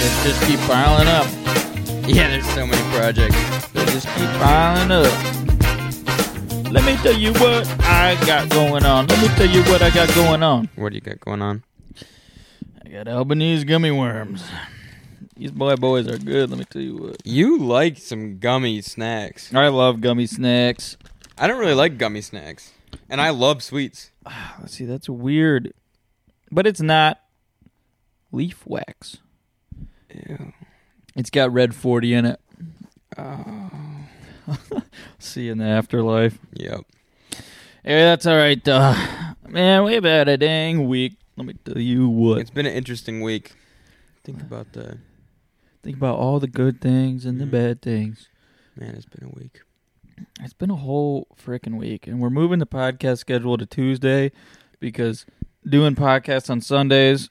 Let's just keep piling up. Yeah, there's so many projects. Let's just keep piling up. Let me tell you what I got going on. Let me tell you what I got going on. What do you got going on? I got Albanese gummy worms. These boy boys are good. Let me tell you what. You like some gummy snacks. I love gummy snacks. I don't really like gummy snacks, and I love sweets. Let's see, that's weird, but it's not leaf wax. Ew. It's got red forty in it. Oh. See you in the afterlife. Yep. Anyway, that's all right. Uh, man, we've had a dang week. Let me tell you what. It's been an interesting week. Think about the Think about all the good things and the Mhm. bad things. man. It's been a week. It's been a whole freaking week, and we're moving the podcast schedule to Tuesday because doing podcasts on Sundays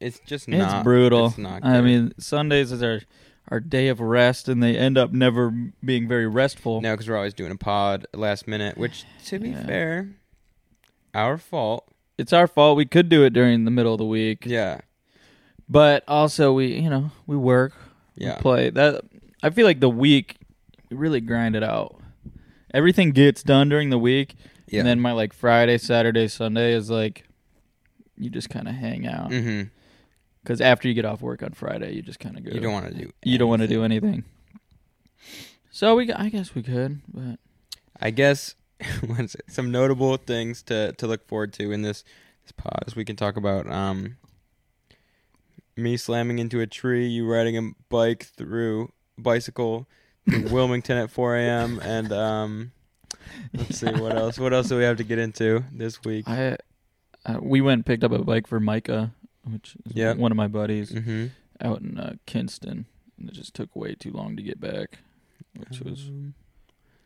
It's just it's not brutal. It's not. I mean, Sundays is our our day of rest, and they end up never being very restful. no, because we're always doing a pod last minute. Which, to be Yeah. fair, our fault. It's our fault. We could do it during the middle of the week, Yeah. but also we, you know, we work, we Yeah. play. That I feel like the week we really grind it out. Everything gets done during the week, Yeah. and then my like Friday, Saturday, Sunday is like you just kind of hang out hmm because after you get off work on Friday, you just kind of go. You don't want to do. You don't want to do anything. anything. So we, I guess we could, but I guess some notable things to to look forward to in this this is we can talk about um me slamming into a tree, you riding a bike through bicycle to Wilmington at 4 a.m. and um let's see what else what else do we have to get into this week. I, uh, we went and picked up a bike for Micah, which is Yep. one of my buddies Mm-hmm. out in uh, Kinston, and it just took way too long to get back, which was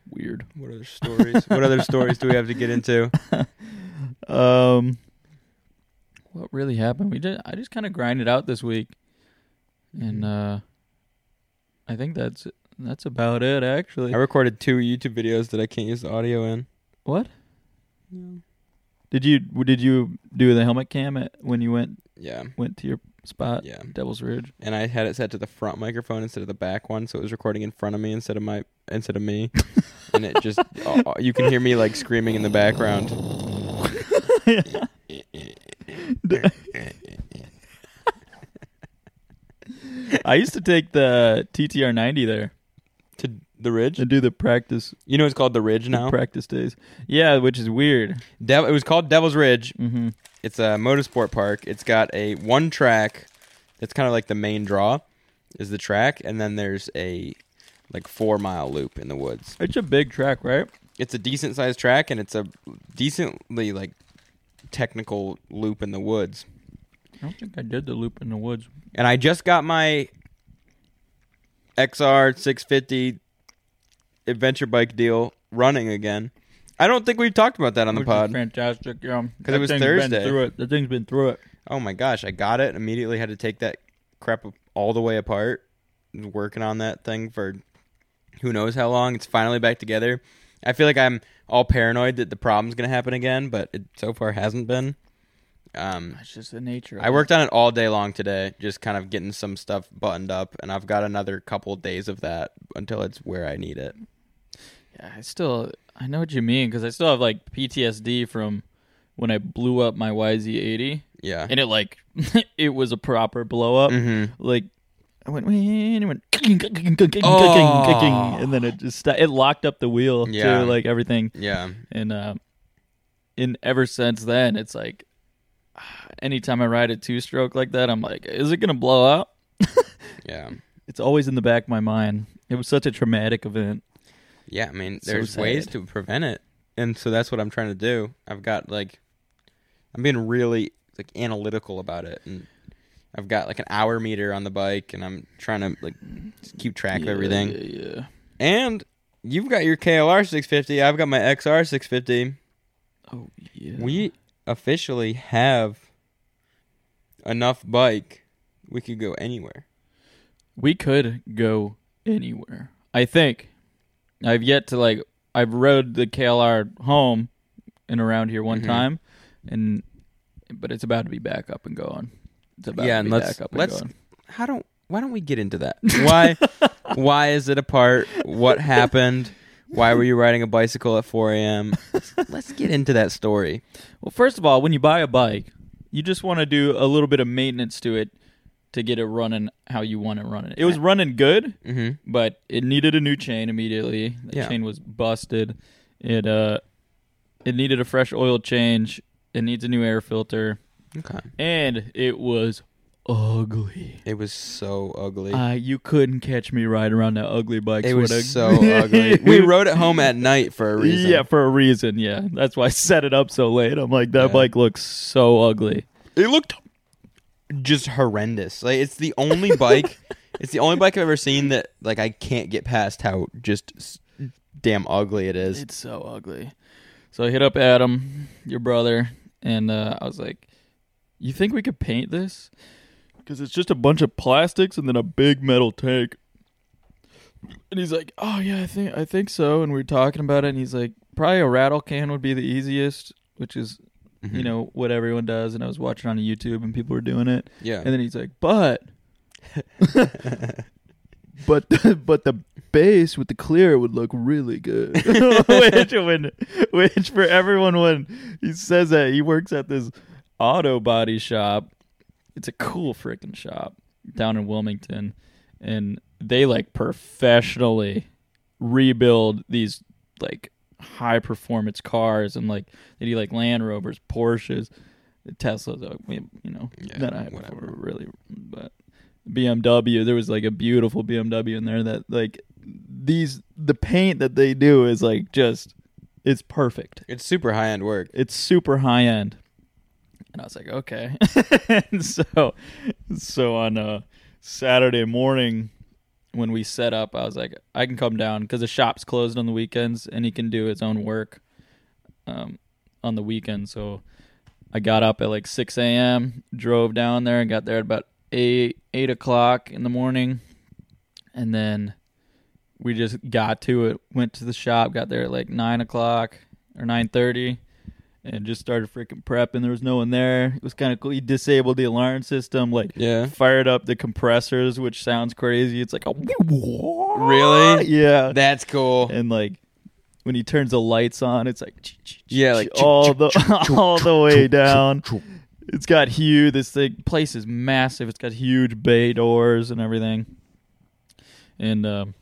weird. what other stories? what other stories do we have to get into? Um, what really happened? We did. I just kind of grinded out this week, and uh, I think that's that's about it. Actually, I recorded two YouTube videos that I can't use the audio in. what did you did you do the helmet cam at, when you went Yeah. went to your spot? Yeah. Devil's Ridge. and I had it set to the front microphone instead of the back one, so it was recording in front of me instead of my instead of me, and it just oh, you can hear me like screaming in the background. I used to take the TTR ninety there the ridge, and do the practice you know it's called the Ridge the now. practice days. Yeah, which is weird. Dev- it was called Devil's Ridge. Mm-hmm. It's a motorsport park. It's got a one track. That's kind of like the main draw, is the track, and then there's a like four mile loop in the woods. It's a big track, right? It's a decent sized track, and it's a decently like technical loop in the woods. I don't think I did the loop in the woods. and I just got my XR 650 adventure bike deal running again. I don't think we've talked about that on the which is pod. fantastic. Yeah, 'Cause it was Thursday. Through it. The thing's been through it. Oh my gosh, I got it. Immediately had to take that crap all the way apart. Was Working on that thing for who knows how long. It's finally back together. I feel like I'm all paranoid that the problem's going to happen again, but it so far hasn't been. Um, It's just the nature. Of I worked on it all day long today, just kind of getting some stuff buttoned up, and I've got another couple days of that until it's where I need it. Yeah, I still. I know what you mean because I still have like PTSD from when I blew up my YZ80, Yeah. and it like it was a proper blow up. Mm-hmm. Like I went, and it went, Oh. and then it just sta- it locked up the wheel Yeah. to like everything. Yeah. and uh, and ever since then, it's like anytime I ride a two stroke like that, I'm like, is it gonna blow up? Yeah. It's always in the back of my mind. It was such a traumatic event. Yeah. I mean, So there's ways to prevent it, and so that's what I'm trying to do. I've got like, I'm being really like analytical about it, and I've got like an hour meter on the bike, and I'm trying to like keep track of everything. Yeah, yeah. And you've got your KLR 650. I've got my XR 650. Oh yeah. We officially have enough bike. We could go anywhere. we could go anywhere. I think. I've yet to like. I've rode the KLR home and around here one Mhm. time, and but it's about to be back up and going. It's about Yeah, to and be let's- back up and let's- going. How don't why don't we get into that? Why why is it apart? What happened? Why were you riding a bicycle at 4 a.m.? Let's, let's get into that story. Well, first of all, when you buy a bike, you just want to do a little bit of maintenance to it to get it running how you want it running. It was running good, Mm-hmm. but it needed a new chain immediately. The Yeah. chain was busted. It uh it needed a fresh oil change. It needs a new air filter. Okay. And it was ugly. It was so ugly. Uh, you couldn't catch me riding around that ugly bike. it was sweater. so ugly. We rode it home at night for a reason. Yeah, for a reason. Yeah, that's why I set it up so late. I'm like, that Yeah. bike looks so ugly. It looked just horrendous. Like it's the only bike. it's the only bike I've ever seen that like I can't get past how just s- damn ugly it is. It's so ugly. So I hit up Adam, your brother, and uh, I was like, "You think we could paint this? Because it's just a bunch of plastics and then a big metal tank." And he's like, "Oh yeah, I think I think so." And we are talking about it, and he's like, "Probably a rattle can would be the easiest," which is Mhm. you know what everyone does. And I was watching on YouTube, and people were doing it. Yeah. And then he's like, "But." but the, but the base with the clear would look really good. which when which for everyone when he says that he works at this auto body shop. It's a cool freaking shop down in Wilmington and they like professionally rebuild these like high performance cars and like they do like Land Rovers, Porsches, Teslas, uh, we- you know, Yeah, not high whatever. really, but BMW. There was like a beautiful BMW in there that like these the paint that they do is like just it's perfect. it's super high end work. It's super high end. And I was like, okay. so so on uh Saturday morning when we set up, I was like, I can come down because the shop's closed on the weekends and he can do his own work um, on the weekend. So I got up at like 6 a.m., drove down there and got there at about 8, 8 o'clock in the morning. And then we just got to it, went to the shop, got there at like 9 o'clock or 9.30 and just started freaking prepping. There was no one there. It was kind of cool. He disabled the alarm system, like Yeah. fired up the compressors, which sounds crazy. It's like a Really? yeah, That's cool. and like when he turns the lights on, it's like Yeah, like all the all the way down. It's got huge. This thing place is massive. It's got huge bay doors and everything. And um,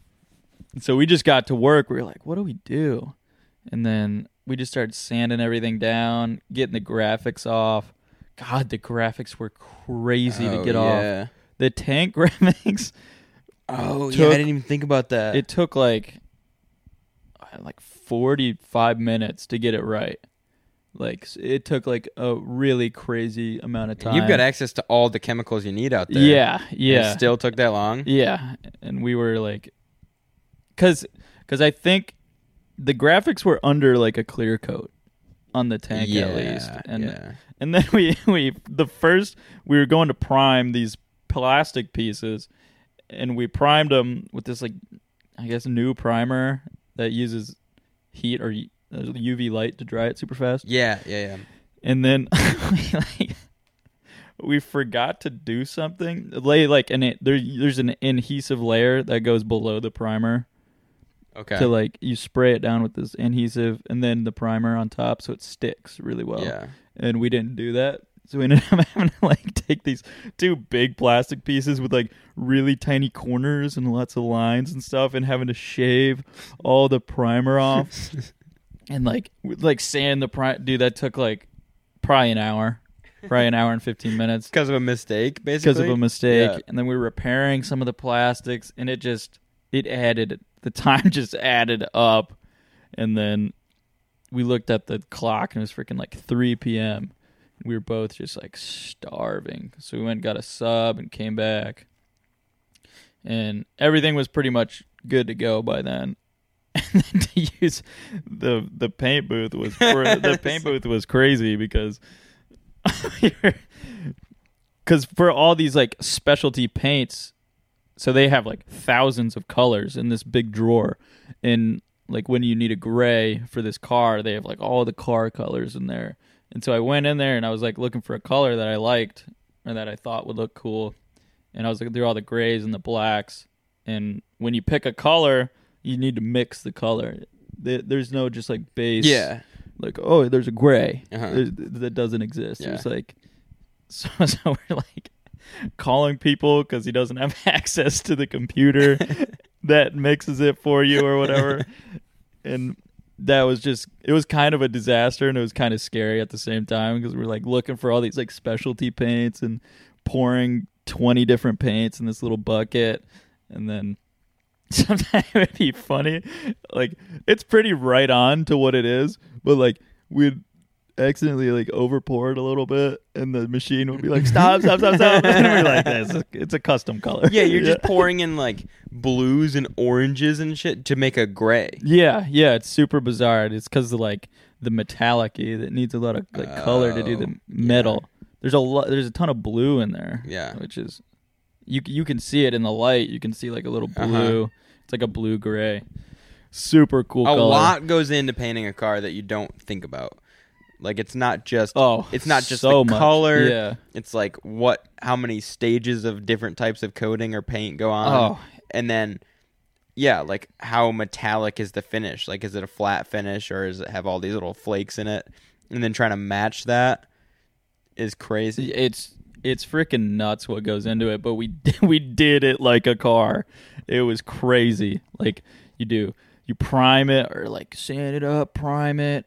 so we just got to work. We were like, "What do we do?" And then we just started sanding everything down, getting the graphics off. God, the graphics were crazy to Oh, get off. The tank graphics. Oh, yeah. I didn't even think about that. It took like uh, like 45 minutes to get it right. Like it took like a really crazy amount of time. You've got access to all the chemicals you need out there. Yeah, yeah. It still took that long. Yeah, and we were like, cause, cause I think the graphics were under like a clear coat on the tank yeah, at least, and yeah. and then we we the first we were going to prime these plastic pieces, and we primed them with this like I guess new primer that uses heat or uh, UV light to dry it super fast, Yeah, yeah, yeah. and then we like we forgot to do something lay like an there there's an adhesive layer that goes below the primer Okay. to like you spray it down with this adhesive and then the primer on top so it sticks really well yeah. and we didn't do that so we ended up having to like take these two big plastic pieces with like really tiny corners and lots of lines and stuff and having to shave all the primer off and like like sand the primer dude that took like probably an hour probably an hour and 15 minutes Because of a mistake, basically. because of a mistake Yeah. and then we were repairing some of the plastics and it just it added the time just added up. And then we looked at the clock and it was freaking like 3 p.m we were both just like starving. So we went and got a sub and came back. And everything was pretty much good to go by then. And then to use the the paint booth was the paint booth was crazy because because for all these like specialty paints so they have like thousands of colors in this big drawer and like when you need a gray for this car they have like all the car colors in there and so i went in there and i was like looking for a color that i liked or that i thought would look cool and I was looking through all the grays and the blacks. And when you pick a color, you need to mix the color. There's no just like base. Yeah. Like oh, there's a gray Uh-huh. That doesn't exist. Yeah. It's like so, so we're like calling people because he doesn't have access to the computer that mixes it for you or whatever. and that was just it was kind of a disaster and it was kind of scary at the same time because we're like looking for all these like specialty paints and pouring 20 different paints in this little bucket and then sometimes it would be funny like it's pretty right on to what it is but like we'd accidentally like over pour it a little bit and the machine would be like stop stop stop stop and we're like it's a, it's a custom color Yeah, you're just pouring in like blues and oranges and shit to make a gray. Yeah, yeah, it's super bizarre. It's because of like the metallic that needs a lot of like color to do Oh, the metal. There's a lot. There's a ton of blue in there. Yeah. which is you you can see it in the light. You can see like a little blue. Uh-huh. It's like a blue gray. Super cool. A color. lot goes into painting a car that you don't think about. Like it's not just Oh, it's not just so the much. color. Yeah. It's like what how many stages of different types of coating or paint go on. Oh, And then yeah, like how metallic is the finish? Like is it a flat finish or does it have all these little flakes in it? And then trying to match that is crazy. it's it's freaking nuts what goes into it. But we we did it like a car. It was crazy. Like you do, you prime it or like sand it up, prime it,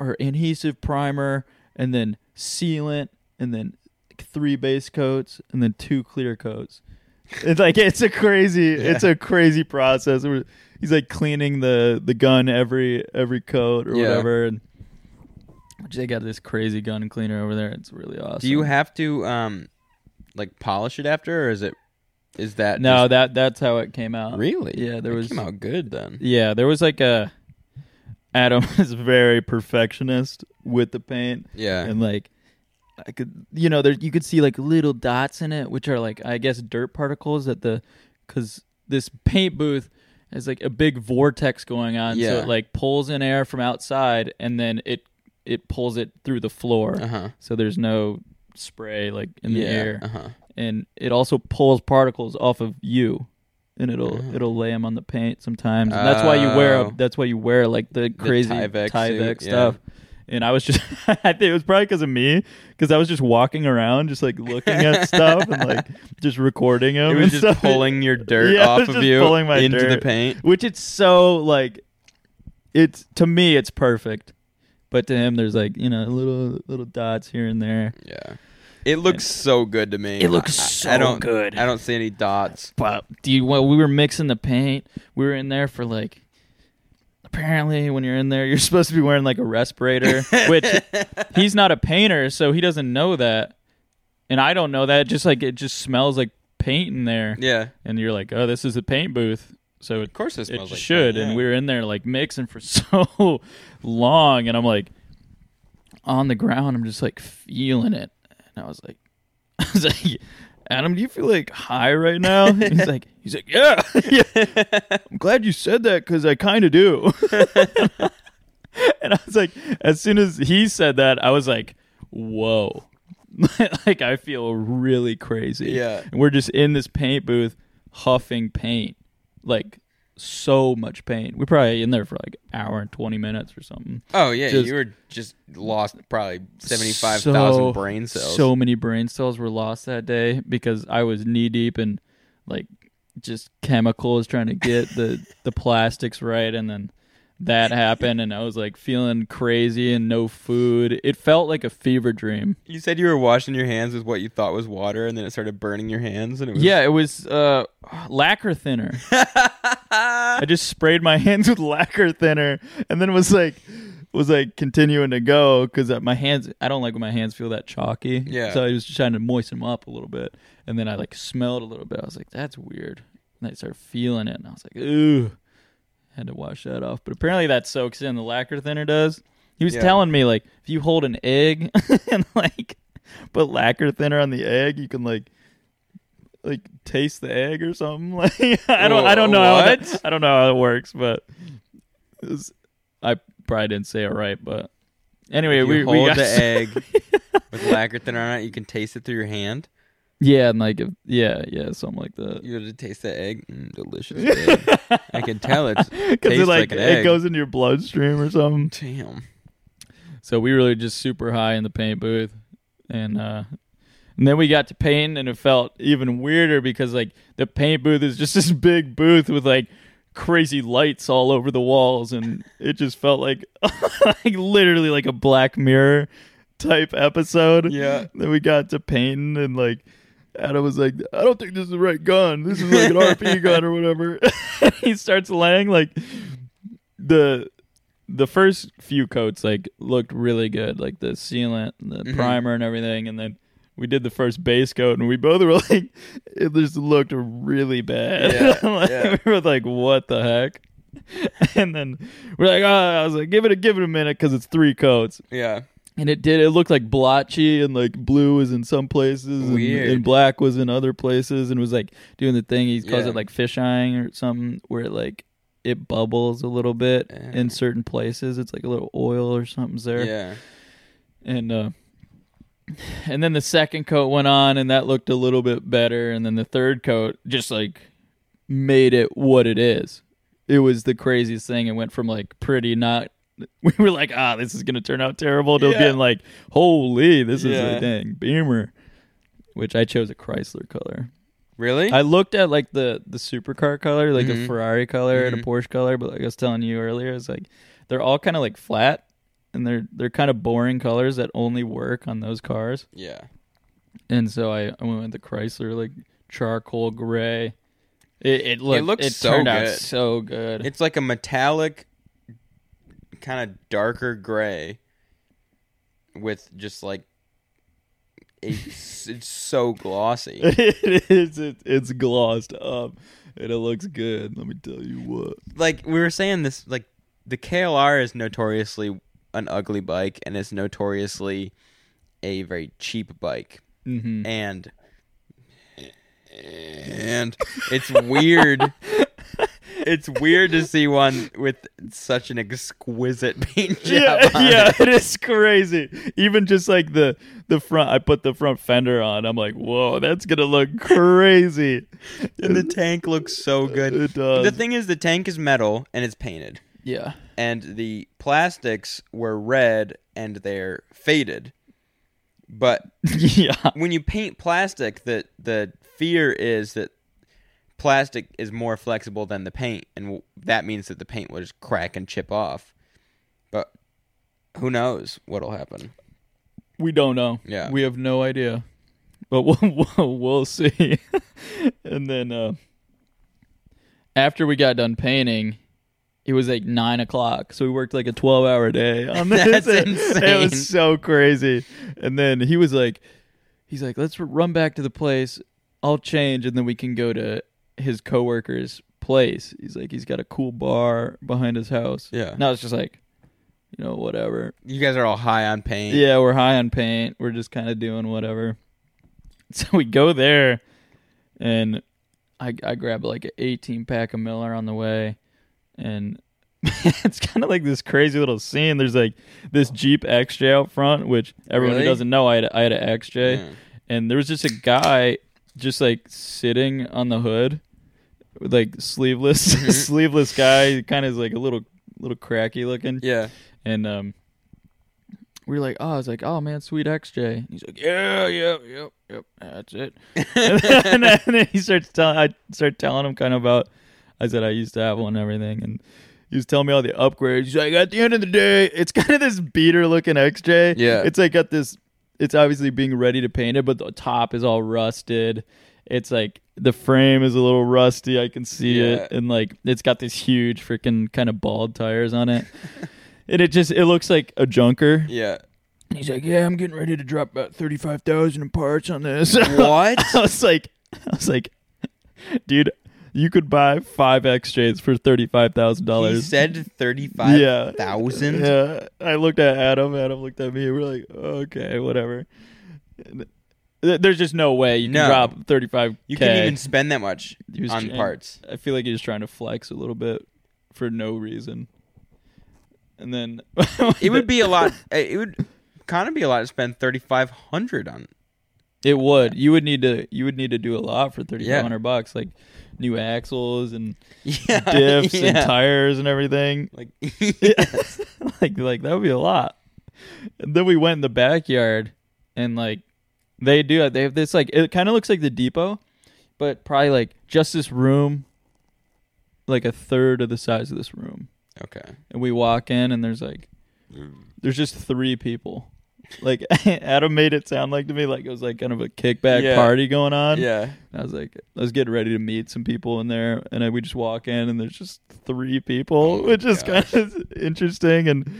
or adhesive primer, and then sealant, and then three base coats, and then two clear coats. It's like it's a crazy, it's a crazy process. He's like cleaning the the gun every every coat or Yeah. whatever, and they got this crazy gun cleaner over there. It's really awesome. Do you have to um like polish it after or is it is that No, just- that that's how it came out. really? Yeah, there It was came out good then. Yeah, there was like a Adam is very perfectionist with the paint Yeah. and like I could you know there you could see like little dots in it which are like I guess dirt particles at the cuz this paint booth has like a big vortex going on yeah. so it like pulls in air from outside and then it it pulls it through the floor. Uh-huh. So there's no spray like in the yeah. air Uh-huh. and it also pulls particles off of you and it'll Oh. it'll lay them on the paint sometimes and that's why you wear a, Oh. that's why you wear like the crazy Tyvek Tyvek, suit, yeah. stuff and I was just I think it was probably because of me because I was just walking around just like looking at stuff and like just recording them It was just stuff. pulling your dirt Yeah, off of you pulling my into the paint. which it's so like it's to me it's perfect but to him there's like you know little little dots here and there Yeah. It looks so good to me. It looks I- I so don't, good. I don't see any dots. But do you? Well, we were mixing the paint. We were in there for like. Apparently, when you're in there, you're supposed to be wearing like a respirator, which he's not a painter, so he doesn't know that, and I don't know that. Just like it just smells like paint in there, Yeah. and you're like, oh, this is a paint booth, so it Of course it it like should. paint, And we were in there like mixing for so long, and I'm like on the ground. I'm just like feeling it, and I was like, I was like, Adam, do you feel like high right now? And he's like, he's like, yeah, yeah. I'm glad you said that because I kind of do. and I was like, as soon as he said that, I was like, whoa. like I feel really crazy. Yeah. And we're just in this paint booth huffing paint. Like so much pain. We're probably in there for like an hour and twenty minutes or something. Oh yeah, Just- you were just lost probably seventy five thousand So- brain cells. So many brain cells were lost that day because I was knee deep in like just chemicals trying to get the the plastics right and then that happened and I was like feeling crazy and no food. It felt like a fever dream. you said you were washing your hands with what you thought was water, and then it started burning your hands, and it was Yeah, it was uh lacquer thinner. I just sprayed my hands with lacquer thinner and then was like was like continuing to go because my hands I don't like when my hands feel that chalky. Yeah. So I was just trying to moisten them up a little bit, and then I like smelled a little bit. I was like, "That's weird." And I started feeling it, and I was like, "Ooh." Had to wash that off, but apparently that soaks in. The lacquer thinner does. He was Yeah. telling me like if you hold an egg and like put lacquer thinner on the egg, you can like like taste the egg or something. Like I don't I don't know how that, I don't know how it works, but it was, I probably didn't say it right, but anyway, If you we hold we got the egg with lacquer thinner on it. You can taste it through your hand. Yeah, and like yeah, yeah, something like that. You had to taste the egg. Mm, delicious egg. I can tell it's Because it like, like it goes into your bloodstream or something. damn. So we were just super high in the paint booth, and uh, and then we got to paint, and it felt even weirder because like the paint booth is just this big booth with like crazy lights all over the walls, and it just felt like like literally like a Black Mirror type episode. Yeah. Then we got to painting, and like Adam was like, "I don't think this is the right gun. This is like an RP gun or whatever." he starts laying like the the first few coats like looked really good, like the sealant, the Mhm. primer, and everything, and then. We did the first base coat, and we both were like, "It just looked really bad." Yeah, Like, yeah. We were like, "What the heck?" And then we're like, "Oh," I was like, "Give it a give it a minute," because it's three coats, Yeah. And it did. It looked like blotchy, and like blue was in some places, and, and black was in other places, and was like doing the thing. He calls Yeah. it like fish eyeing or something, where it like it bubbles a little bit Yeah. in certain places. It's like a little oil or something's there, Yeah. and uh, and then the second coat went on, and that looked a little bit better, and then the third coat just like made it what it is. It was the craziest thing. It went from like pretty not. We were like, ah, this is gonna turn out terrible. To Yeah. being like, holy, this is Yeah. a dang Beamer. Which I chose a Chrysler color. Really? I looked at like the the supercar color, like Mhm. a Ferrari color and a Mhm. Porsche color, but like I was telling you earlier, it's like they're all kind of like flat, and they're they're kind of boring colors that only work on those cars. yeah. And so I, I went with the Chrysler like charcoal gray. It it looked it, looks so turned out so good. It's like a metallic, kind of darker gray, with just like it's, it's so glossy. it is it, it's glossed up and it looks good. Let me tell you what. Like we were saying, this like the KLR is notoriously an ugly bike, and it's notoriously a very cheap bike, Mm-hmm. and and it's weird. it's weird to see one with such an exquisite paint job. Yeah, yeah, it. it is crazy. Even just like the the front, I put the front fender on. I'm like, whoa, that's gonna look crazy. And the tank looks so good. It does. The thing is, the tank is metal and it's painted, yeah, and the plastics were red and they're faded. But yeah, when you paint plastic, the the fear is that plastic is more flexible than the paint, and that means that the paint will just crack and chip off. But who knows what'll happen? we don't know. Yeah. we have no idea, but we'll we'll, we'll see. and then uh, after we got done painting. It was like nine o'clock, so we worked like a twelve-hour day on this. That's insane. It was so crazy. And then he was like, he's like, let's run back to the place. I'll change, and then we can go to his coworker's place. He's like, he's got a cool bar behind his house. Yeah. Now it's just like, you know, whatever. You guys are all high on paint. Yeah, we're high on paint. We're just kind of doing whatever. So we go there, and I I grab like an 18 pack of Miller on the way, and it's kind of like this crazy little scene. There's like this Jeep XJ out front, which everyone Really? who doesn't know, I had, I had an XJ, Yeah. and there was just a guy just like sitting on the hood, like sleeveless, Mhm. sleeveless guy, kind of like a little little cracky looking. Yeah. And um, we were like, oh, I was like, oh man, sweet XJ. And he's like, yeah, yeah, yep, yep, that's it. and, then, and then he starts telling, I start telling him kind of about. I said I used to have one and everything, and he was telling me all the upgrades. He's like, at the end of the day, it's kind of this beater looking XJ. Yeah. it's like got this. It's obviously being ready to paint it, but the top is all rusted. It's like the frame is a little rusty. I can see it, and like it's got these huge freaking kind of bald tires on it. and it just it looks like a junker. Yeah. And he's like, "Yeah, I'm getting ready to drop about thirty five thousand in parts on this." What? I was like, I was like, dude, you could buy five XJs for thirty five thousand dollars. he said thirty-five Yeah. thousand. Yeah, I looked at Adam. Adam looked at me. We're like, okay, whatever. And There's just no way you can No. drop thirty five. You couldn't even spend that much on parts. I feel like he was trying to flex a little bit for no reason. And then It would be a lot. Eh, it would kind of be a lot to spend thirty-five hundred on. It would. You would need to. You would need to do a lot for thirty Yeah. bucks, like new axles and Yeah, diffs and yeah. tires and everything. Like, like like that would be a lot. And then we went in the backyard, and like they do. They have this like it kind of looks like the depot, but probably like just this room, like a third of the size of this room. okay. And we walk in, and there's like there's just three people. Like Adam made it sound like to me like it was like kind of a kickback Yeah. party going on. Yeah. And I was like, I was getting ready to meet some people in there, and then we just walk in, and there's just three people, Oh which is gosh. kind of interesting. And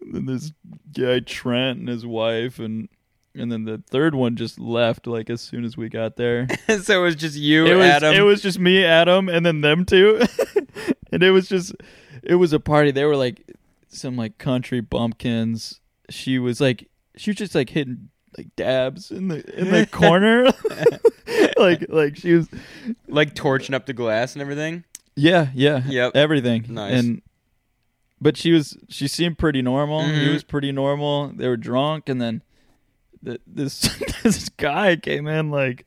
then this guy Trent and his wife, and and then the third one just left like as soon as we got there. so it was just you, it was Adam. it was just me, Adam, and then them two, and it was just it was a party. They were like some like country bumpkins. She was like she was just like hitting like dabs in the in the corner, like like she was like torching up the glass and everything. yeah yeah Yep. everything Nice. and but she was she seemed pretty normal. He Mhm. was pretty normal. They were drunk, and then the, this this guy came in like.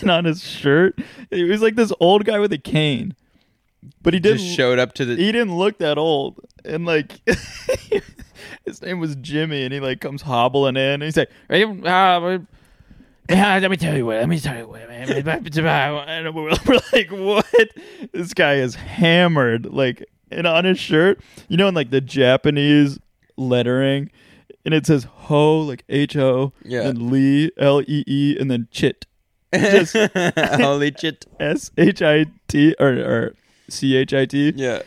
And on his shirt, he was like this old guy with a cane, but he didn't. Just showed up to the. he didn't look that old, and like his name was Jimmy, and he like comes hobbling in, and he's like, "Are you, uh, yeah, let me tell you what. Let me tell you what, man. And we're like, what? This guy is hammered, like, and on his shirt, you know, in like the Japanese lettering, and it says ho, like H O, Yeah. and Lee, L E E, and then chit, just- Holy chit. S H I T, or or C H I T. Yeah.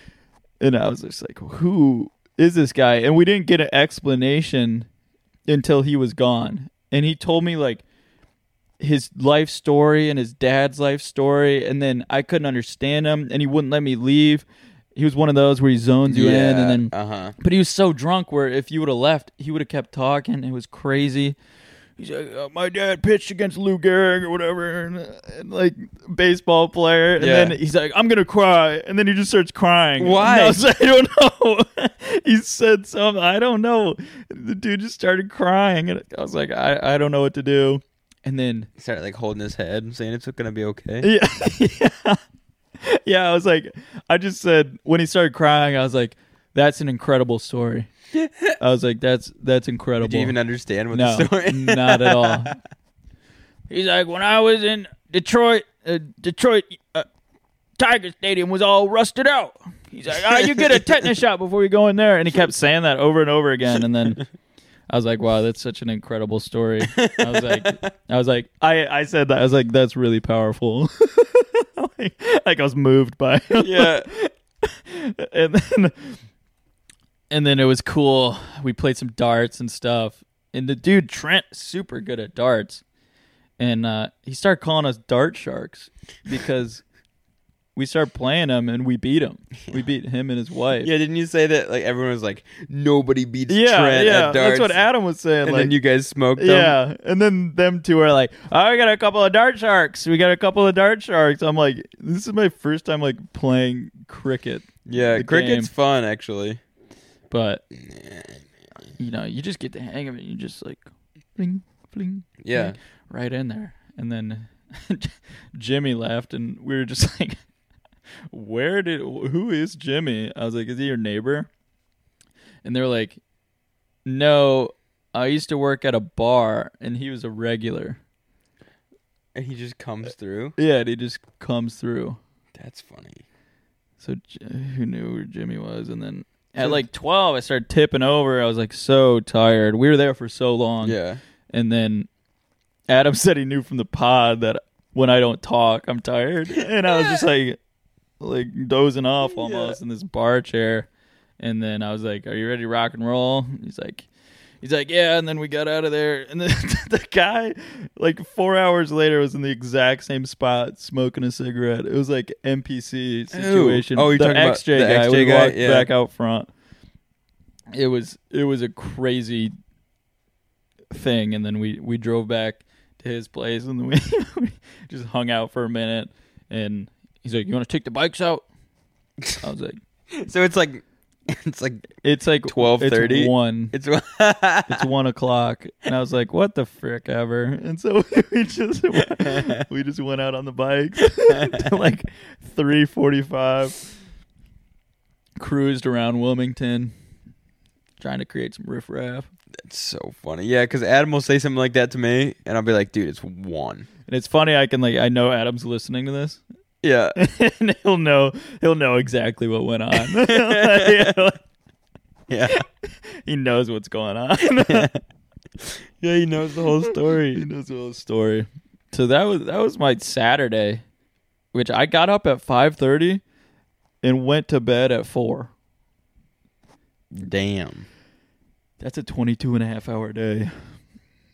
And I was just like, who is this guy? And we didn't get an explanation until he was gone. And he told me like his life story and his dad's life story. And then I couldn't understand him and he wouldn't let me leave. He was one of those where he zones you in and then Uh huh. but he was so drunk where if you would have left, he would have kept talking. It was crazy. He's like, uh, my dad pitched against Lou Gehrig or whatever, and, and like baseball player. And Yeah. then he's like, I'm gonna cry, and then he just starts crying. Why? I, was like, I don't know. he said something. I don't know. The dude just started crying, and I was like, I, I don't know what to do. And then he Started like holding his head and saying it's gonna be okay. yeah, yeah, yeah. I was like, I just said when he started crying, I was like, that's an incredible story. I was like, that's that's incredible. Did you even understand what no, the story? not at all. He's like, when I was in Detroit, uh, Detroit uh, Tiger Stadium was all rusted out. He's like, oh, you get a tetanus shot before you go in there, and he kept saying that over and over again, and then. I was like, "Wow, that's such an incredible story." I was like, "I was like, I, I said that. I was like, that's really powerful." Like, like I was moved by. it. yeah. and then and then it was cool. We played some darts and stuff. And the dude Trent super good at darts. And uh, he started calling us dart sharks because we start playing him and we beat him. We beat him and his wife. Yeah. Didn't you say that? Like everyone was like, nobody beats yeah, Trent yeah. at darts. That's what Adam was saying. and like, then you guys smoked them. yeah, and then them two are like, "Oh, we got a couple of dart sharks. We got a couple of dart sharks." I'm like, "This is my first time like playing cricket." Yeah. Cricket's game. fun actually. but you know, you just get the hang of it. You just like fling, fling, Yeah. fling, right in there. And then Jimmy left, and we were just like, "Where did? Who is Jimmy?" I was like, "Is he your neighbor?" And they're like, "No, I used to work at a bar, and he was a regular." And he just comes through. Yeah, and he just comes through. That's funny. So who knew where Jimmy was? And then at like twelve, I started tipping over. I was like so tired. We were there for so long. Yeah. And then Adam said he knew from the pod that when I don't talk, I'm tired. And I was just like, like dozing off almost in this bar chair. And then I was like, "Are you ready to rock and roll?" He's like, "He's like, yeah." And then we got out of there, and then the guy, like four hours later, was in the exact same spot smoking a cigarette. It was like NPC situation. Oh, you're the talking about XJ the guy. XJ we guy? walked Yeah. back out front. It was it was a crazy thing, and then we we drove back to his place, and then we, we just hung out for a minute. And he's like, "You want to take the bikes out?" I was like, So it's like it's like It's like 12:30? It's one. it's It's one o'clock, and I was like, "What the frick ever?" And so we just we just went out on the bikes to like three forty-five. Cruised around Wilmington, trying to create some riffraff. It's so funny. Yeah, because Adam will say something like that to me, and I'll be like, dude, it's one. And it's funny. I can like I know Adam's listening to this, Yeah. and he'll know he'll know exactly what went on. Yeah. he knows what's going on. yeah, he knows the whole story. he knows the whole story. So that was that was my Saturday, which I got up at five thirty and went to bed at four. Damn. That's a 22 and a half hour day.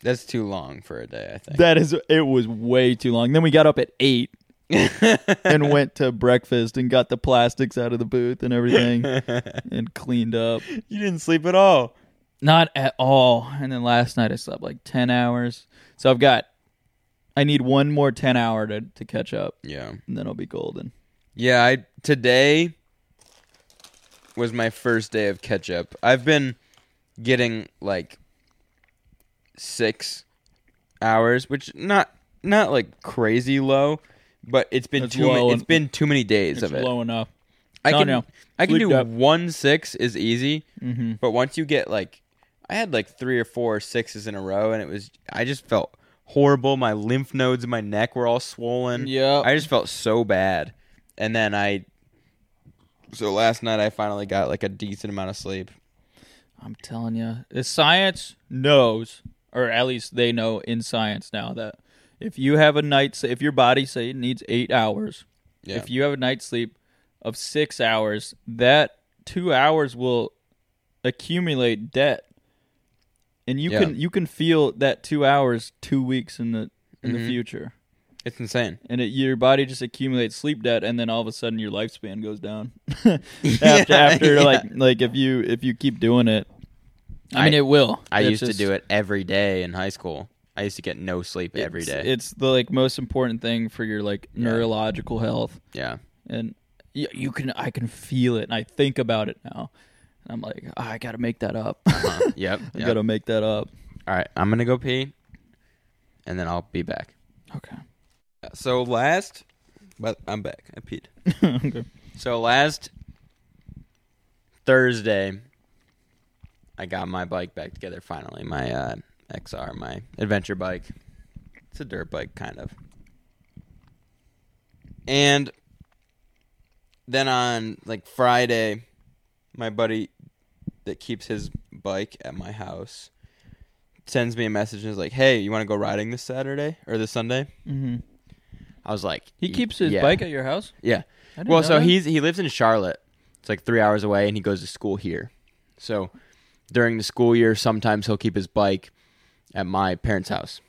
That's too long for a day, I think. That is it was way too long. Then we got up at 8 and went to breakfast and got the plastics out of the booth and everything and cleaned up. you didn't sleep at all. Not at all. And then last night I slept like 10 hours. So I've got I need one more 10 hour to to catch up Yeah. and then I'll be golden. Yeah, I today was my first day of catch up. I've been getting like six hours, which not not like crazy low, but it's been That's too low ma- and- it's been too many days It's of it. low enough. I No, can no. I can do up. one six is easy, Mm-hmm. but once you get like I had like three or four sixes in a row, and it was I just felt horrible. My lymph nodes in my neck were all swollen. Yeah. I just felt so bad. And then I so last night I finally got like a decent amount of sleep. I'm telling you, the science knows, or at least they know in science now that if you have a night, if your body say it needs eight hours, Yeah. if you have a night's sleep of six hours, that two hours will accumulate debt, and you Yeah. can you can feel that two hours two weeks in the in Mhm. the future, It's insane. and it, your body just accumulates sleep debt, and then all of a sudden your lifespan goes down. after after Yeah. like like if you if you keep doing it I, mean I- it will. I It's used just- to do it every day in high school. I used to get no sleep every it's- day. It's the like most important thing for your like Yeah. neurological health, yeah. and y- you can I can feel it, and I think about it now, and I'm like "Ah, I got to make that up. Uh-huh. Yep. I yep. got to make that up. All right, I'm gonna go pee, and then I'll be back. Okay. So last, but I'm back. I peed. okay. So last Thursday, I got my bike back together finally. My uh, XR, my adventure bike. It's a dirt bike, kind of. And then on like Friday, my buddy that keeps his bike at my house sends me a message and is like, "Hey, you want to go riding this Saturday or this Sunday?" hmm I was like, He keeps his yeah." bike at your house. Yeah. Well, so that. he's he lives in Charlotte. It's like three hours away, and he goes to school here. So during the school year, sometimes he'll keep his bike at my parents' house.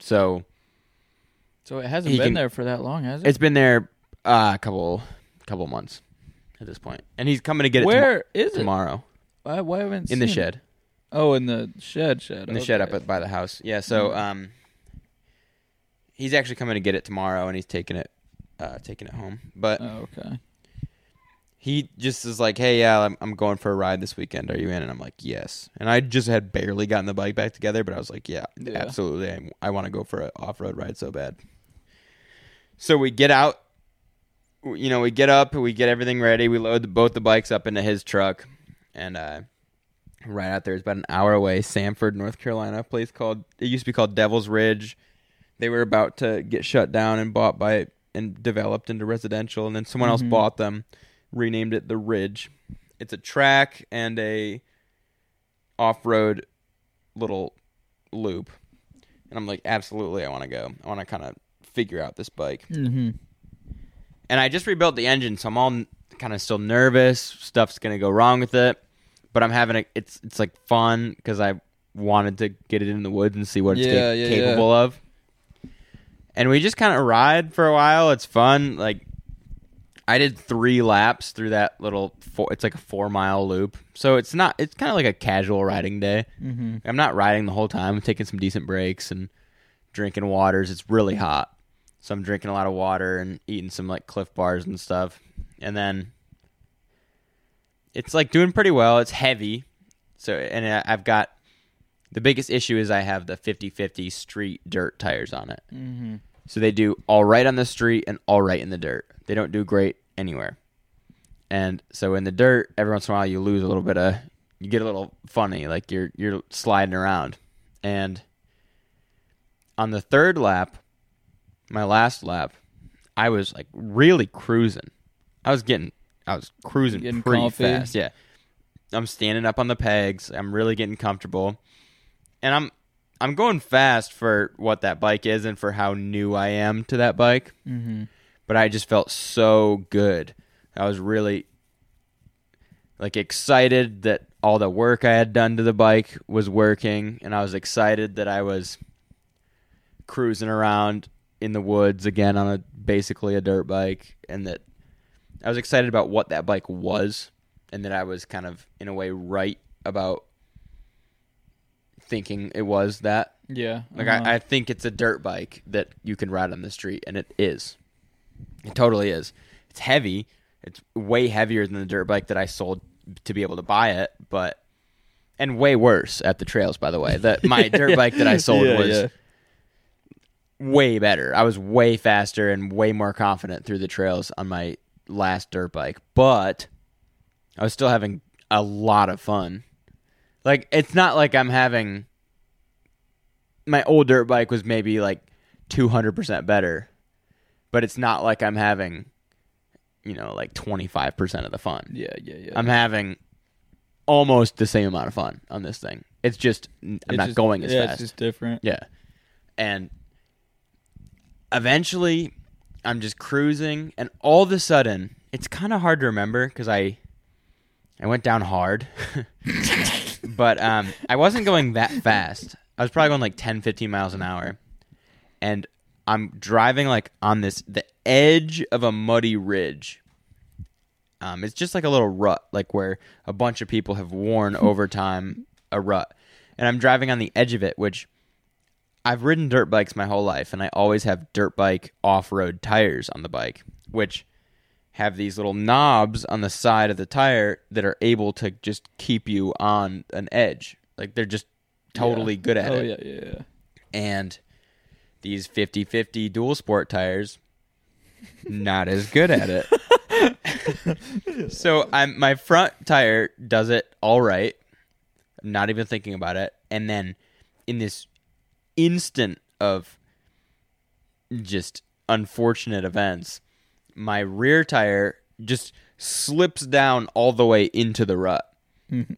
So so it hasn't he been can- there for that long, has it? it's been there uh, a couple couple months at this point, and he's coming to get it tomo- Where is it? tomorrow Why, why haven't in the seen it? shed. Oh, in the shed, shed. in the shed up okay. at, by the house. Yeah, so Mhm. um, he's actually coming to get it tomorrow, and he's taking it, uh, taking it home. But Oh, okay. He just is like, "Hey, yeah, I'm, I'm going for a ride this weekend. Are you in?" And I'm like, "Yes." And I just had barely gotten the bike back together, but I was like, "Yeah, Yeah. absolutely. I, I want to go for an off road ride so bad." So we get out. You know, we get up, we get everything ready, we load the, both the bikes up into his truck, and uh, right out there is about an hour away, Sanford, North Carolina, a place called it used to be called Devil's Ridge. They were about to get shut down and bought by and developed into residential, and then someone else Mhm. bought them, renamed it the Ridge. It's a track and a off-road little loop, and I'm like, absolutely, I want to go. I want to kind of figure out this bike Mm-hmm. and I just rebuilt the engine, so I'm all kind of still nervous. Stuff's gonna go wrong with it, but I'm having a. It's it's like fun because I wanted to get it in the woods and see what it's Yeah, cap- yeah, capable of. And we just kind of ride for a while. It's fun. Like I did three laps through that little. Four, it's like a four mile loop, so it's not. It's kind of like a casual riding day. Mm-hmm. I'm not riding the whole time. I'm taking some decent breaks and drinking waters. It's really hot. So I'm drinking a lot of water and eating some like Clif bars and stuff. And then it's like doing pretty well. It's heavy, so and I've got the biggest issue is I have the 50-50 street dirt tires on it. Mm-hmm. So they do all right on the street and all right in the dirt. They don't do great anywhere. And so in the dirt, every once in a while you lose a little bit of you get a little funny, like you're you're sliding around. And on the third lap, my last lap, I was like really cruising. I was getting I was cruising Getting pretty comfy. fast. Yeah. I'm standing up on the pegs. I'm really getting comfortable. And I'm I'm going fast for what that bike is and for how new I am to that bike. Mm-hmm. But I just felt so good. I was really like excited that all the work I had done to the bike was working and I was excited that I was cruising around in the woods again on a basically a dirt bike and that I was excited about what that bike was and that I was kind of in a way right about thinking it was that Yeah. like uh-huh. I, I think it's a dirt bike that you can ride on the street, and it is. It totally is. It's heavy. It's way heavier than the dirt bike that I sold to be able to buy it, but and way worse at the trails. By the way, that my dirt bike that I sold Yeah, was yeah. way better. I was way faster and way more confident through the trails on my last dirt bike, but I was still having a lot of fun. Like it's not like I'm having my old dirt bike was maybe like 200% better, but it's not like I'm having you know like 25% of the fun. Yeah, yeah, yeah. I'm having almost the same amount of fun on this thing. It's just I'm It's not just- going as yeah, fast. It's just different. Yeah. And eventually I'm just cruising and all of a sudden it's kind of hard to remember cuz I I went down hard. but um I wasn't going that fast. I was probably going like 10 15 miles an hour. And I'm driving like on this the edge of a muddy ridge. Um, it's just like a little rut, like where a bunch of people have worn over time a rut. And I'm driving on the edge of it, which I've ridden dirt bikes my whole life, and I always have dirt bike off road tires on the bike, which have these little knobs on the side of the tire that are able to just keep you on an edge. Like they're just totally Yeah. good at oh, it. yeah, yeah, yeah. And these 50 50 dual sport tires, not as good at it. so I'm my front tire does it all right. I'm not even thinking about it. And then in this instant of just unfortunate events, my rear tire just slips down all the way into the rut.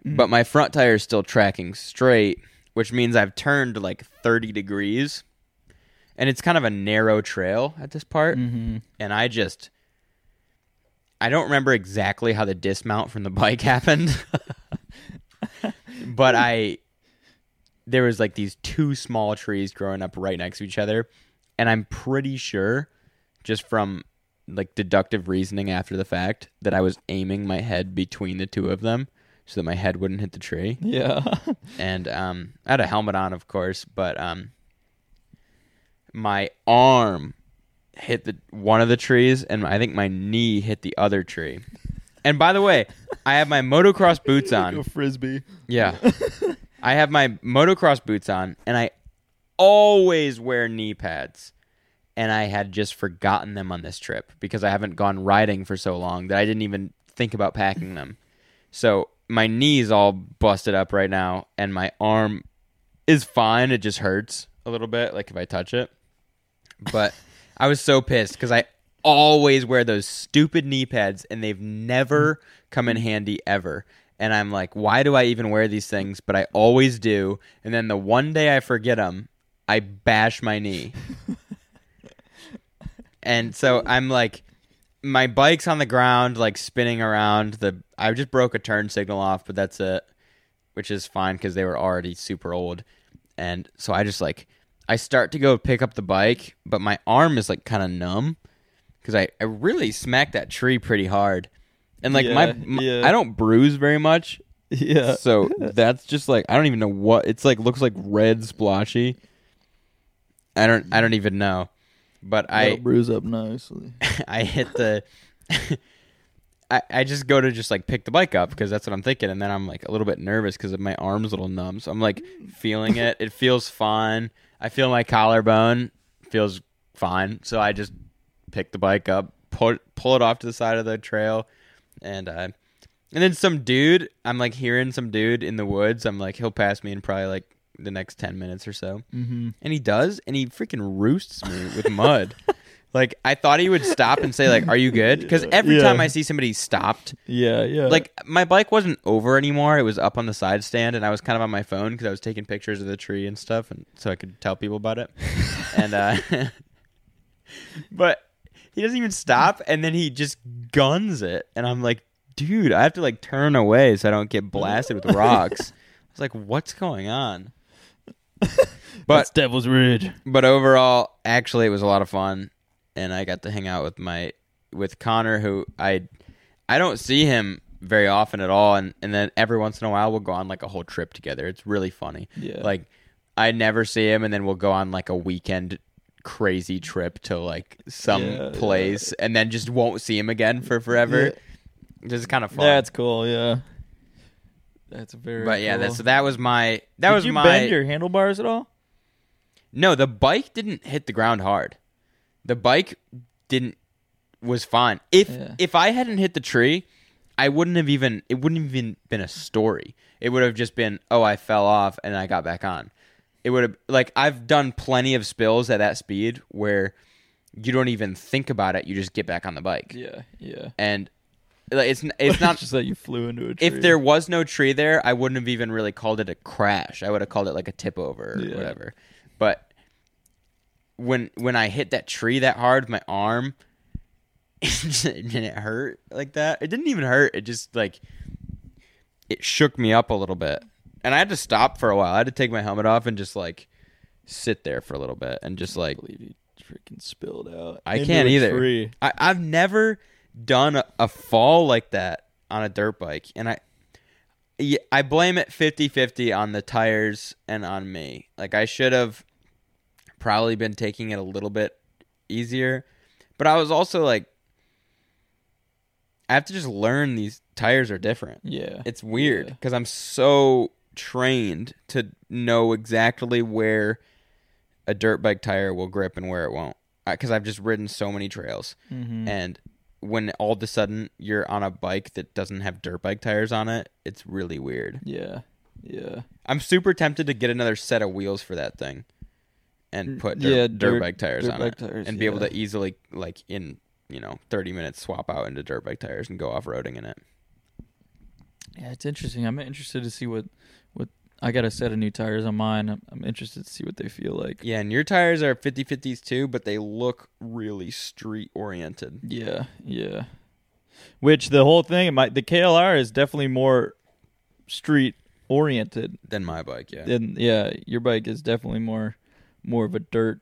But my front tire is still tracking straight, which means I've turned like 30 degrees. And it's kind of a narrow trail at this part Mm-hmm. and I just I don't remember exactly how the dismount from the bike happened. but I there was like these two small trees growing up right next to each other and I'm pretty sure just from like deductive reasoning after the fact that I was aiming my head between the two of them so that my head wouldn't hit the tree Yeah. and um, I had a helmet on, of course, but um, my arm hit the one of the trees, and I think my knee hit the other tree. And by the way, I have my motocross boots Go on. frisbee. Yeah, I have my motocross boots on, and I always wear knee pads. And I had just forgotten them on this trip because I haven't gone riding for so long that I didn't even think about packing them. So my knee's all busted up right now, and my arm is fine. It just hurts a little bit, like if I touch it. But I was so pissed because I always wear those stupid knee pads, and they've never come in handy ever. And I'm like, why do I even wear these things? But I always do. And then the one day I forget them, I bash my knee. and so I'm like, my bike's on the ground, like spinning around. The I just broke a turn signal off, but that's it, which is fine because they were already super old. And so I just like I start to go pick up the bike, but my arm is like kind of numb because I, I really smacked that tree pretty hard. And like my, my yeah. I don't bruise very much, Yeah. so that's just like I don't even know what it's like. Looks like red splotchy. I don't I don't even know, but That'll I bruise up nicely. I hit the I, I just go to just like pick the bike up because that's what I'm thinking, and then I'm like a little bit nervous because my arm's a little numb. So I'm like feeling it. It feels fine. I feel my collarbone feels fine. So I just pick the bike up, pull pull it off to the side of the trail, and uh, and then some dude. I'm like hearing some dude in the woods. I'm like he'll pass me in probably like the next ten minutes or so, Mm-hmm. and he does, and he freaking roosts me with mud. Like I thought he would stop and say like, "Are you good?" Because every Yeah. time I see somebody stopped, Yeah, yeah. like my bike wasn't over anymore. It was up on the side stand, and I was kind of on my phone because I was taking pictures of the tree and stuff, and so I could tell people about it. and uh, but he doesn't even stop, and then he just guns it, and I'm like, dude, I have to like turn away so I don't get blasted with rocks. I was like, what's going on? But Devil's Ridge. but overall, actually, it was a lot of fun, and I got to hang out with my with Connor, who I I don't see him very often at all, and and then every once in a while we'll go on like a whole trip together. It's really funny. Yeah. Like I never see him, and then we'll go on like a weekend crazy trip to like some Yeah, place, and then just won't see him again for forever. Just kind of fun. That's cool. Yeah. That's very. but yeah, cool. that's that was my that Did was you my bend your handlebars at all? No, the bike didn't hit the ground hard. The bike didn't was fine. If Yeah. if I hadn't hit the tree, I wouldn't have even it wouldn't have even been a story. It would have just been, "Oh, I fell off and I got back on." It would have like I've done plenty of spills at that speed where you don't even think about it, you just get back on the bike. Yeah, yeah. And like, it's it's not just that you flew into a tree. if there was no tree there, I wouldn't have even really called it a crash. I would have called it like a tip over or Yeah. whatever. But when when I hit that tree that hard with my arm, and it hurt like that. It didn't even hurt. It just like it shook me up a little bit, and I had to stop for a while. I had to take my helmet off and just like sit there for a little bit and just like I believe you freaking spilled out. I into can't a either. Tree. I, I've never done a, fall like that on a dirt bike, and I yeah, I blame it 50-50 on the tires and on me. Like I should have probably been taking it a little bit easier, but I was also like, I have to just learn these tires are different. Yeah, It's weird Yeah. because I'm so trained to know exactly where a dirt bike tire will grip and where it won't. Because I've just ridden so many trails, Mhm. and when all of a sudden you're on a bike that doesn't have dirt bike tires on it, it's really weird. yeah, yeah. I'm super tempted to get another set of wheels for that thing, and mm, put dirt, Yeah, dirt, dirt- bike tires dirt on bike it, tires, and be able to easily like in you know 30 minutes swap out into dirt bike tires and go off roading in it. Yeah, it's interesting. I'm interested to see what I got a set of new tires on mine. I'm, I'm interested to see what they feel like. Yeah, and your tires are 50-50s too, but they look really street oriented. Yeah, yeah. Which the whole thing, my the KLR is definitely more street oriented. Than my bike, yeah. And yeah, your bike is definitely more more of a dirt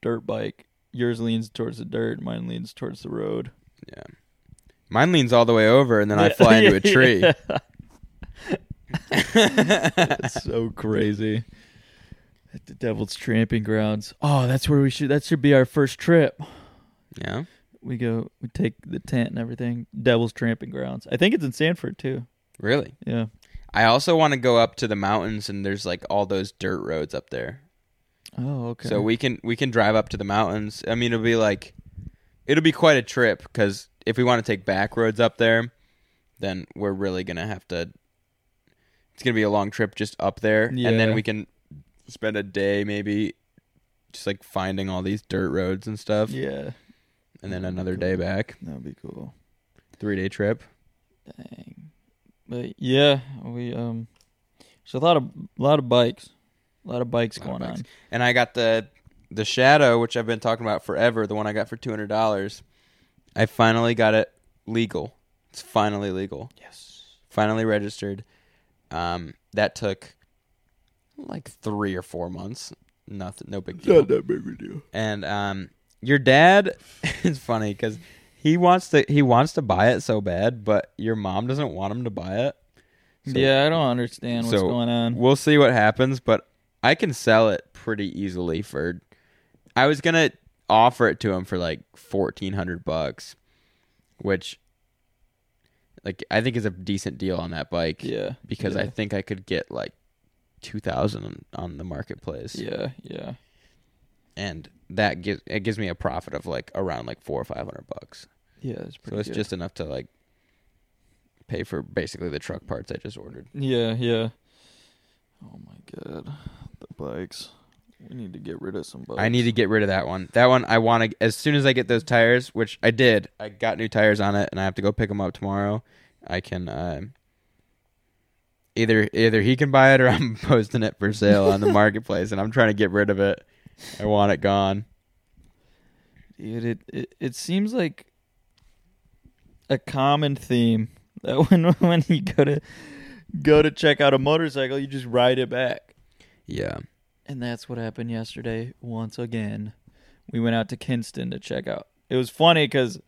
dirt bike. Yours leans towards the dirt. Mine leans towards the road. Yeah. Mine leans all the way over, and then I fly into a tree. That's so crazy. At the Devil's Tramping Grounds. Oh, that's where we should. That should be our first trip. yeah. We go. We take the tent and everything. Devil's Tramping Grounds. I think it's in Sanford too. Really? Yeah. I also want to go up to the mountains, and there's like all those dirt roads up there. Oh, okay. So we can we can drive up to the mountains. I mean, it'll be like it'll be quite a trip because if we want to take back roads up there, then we're really gonna have to. It's gonna be a long trip just up there, and then we can spend a day maybe just like finding all these dirt roads and stuff, Yeah, and then another day back. that'd be cool. Three day trip. Dang. But yeah, we um. There's a lot of a lot of bikes, a lot of bikes Lot of going bikes. on. and I got the the Shadow, which I've been talking about forever. The one I got for two hundred dollars. I finally got it legal. It's finally legal. Yes. Finally registered. Um, that took like three or four months. Nothing, no big deal. Not that big a deal. And um, your dad, it's funny because he wants to he wants to buy it so bad, but your mom doesn't want him to buy it. So yeah, I don't understand what's so going on. We'll see what happens, but I can sell it pretty easily for. I was gonna offer it to him for like fourteen hundred bucks, which like I think is a decent deal on that bike Yeah. because I think I could get like two thousand on the marketplace. Yeah, yeah. and that gives it gives me a profit of like around like four or five hundred bucks. Yeah, it's pretty So it's good. just enough to like pay for basically the truck parts I just ordered. Yeah, yeah. Oh my god. The bikes. We need to get rid of some bikes. I need to get rid of that one. That one I want to as soon as I get those tires, which I did. I got new tires on it, and I have to go pick them up tomorrow. I can uh, either either he can buy it or I'm posting it for sale on the marketplace, and I'm trying to get rid of it. I want it gone. Dude, it, it it seems like a common theme that when when you go to go to check out a motorcycle, you just ride it back. Yeah. And that's what happened yesterday once again. We went out to Kinston to check out. It was funny cuz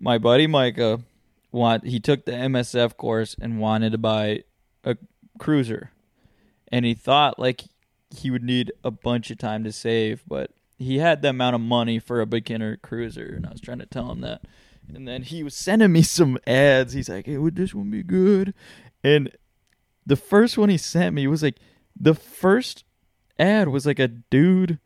my buddy Micah want he took the MSF course and wanted to buy a cruiser. And he thought like he would need a bunch of time to save, but he had the amount of money for a beginner cruiser and I was trying to tell him that. And then he was sending me some ads. He's like, "Hey, would this one be good?" And the first one he sent me was like the first ad was like a dude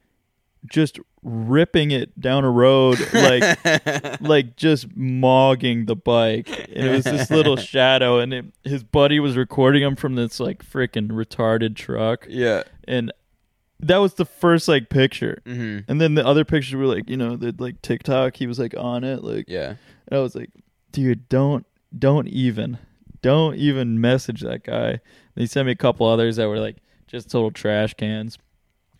just ripping it down a road like like just mogging the bike and it was this little shadow and it, his buddy was recording him from this like freaking retarded truck yeah. and that was the first like picture hmm and then the other pictures were like you know the like tiktok he was like on it like Yeah. and I was like, dude, don't don't even don't even message that guy. And he sent me a couple others that were like just total trash cans.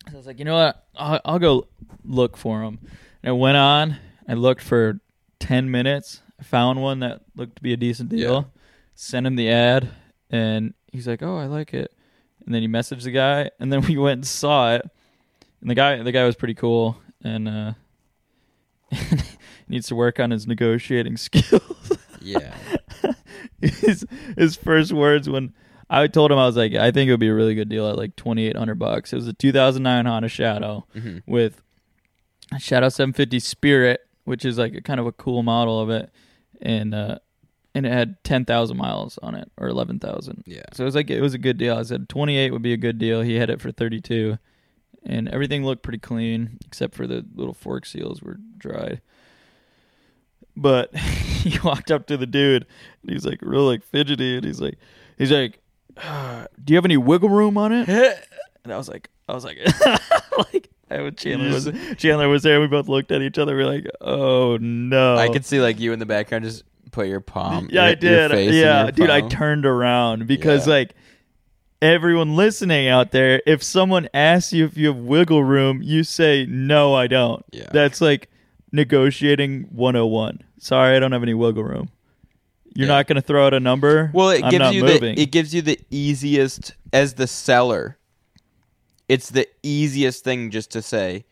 So I was like, you know what? I'll, I'll go look for them. And I went on. I looked for ten minutes. I found one that looked to be a decent deal. Yeah. Sent him the ad, and he's like, "Oh, I like it." And then he messaged the guy, and then we went and saw it. And the guy, the guy was pretty cool, and uh, needs to work on his negotiating skills. Yeah. his his first words when I told him I was like, I think it would be a really good deal at like twenty eight hundred bucks. It was a two thousand nine Honda Shadow hmm with a Shadow seven fifty Spirit, which is like a kind of a cool model of it, and uh, and it had ten thousand miles on it or eleven thousand. Yeah. So it was like it was a good deal. I said twenty eight would be a good deal. He had it for thirty two, and everything looked pretty clean except for the little fork seals were dried. But he walked up to the dude and he's like real like fidgety and he's like he's like, "Ah, "Do you have any wiggle room on it?" And I was like, I was like, like I was Chandler was Chandler was there. We both looked at each other. We are like, "Oh no!" I could see like you in the background just put your palm. Yeah, your- I did. Yeah, dude, I turned around because Yeah. like everyone listening out there, if someone asks you if you have wiggle room, you say no, I don't. Yeah. That's like negotiating 101. Sorry, I don't have any wiggle room. You're Yeah. not going to throw out a number. Well, it I'm gives you moving. the it gives you the easiest as the seller. It's the easiest thing just to say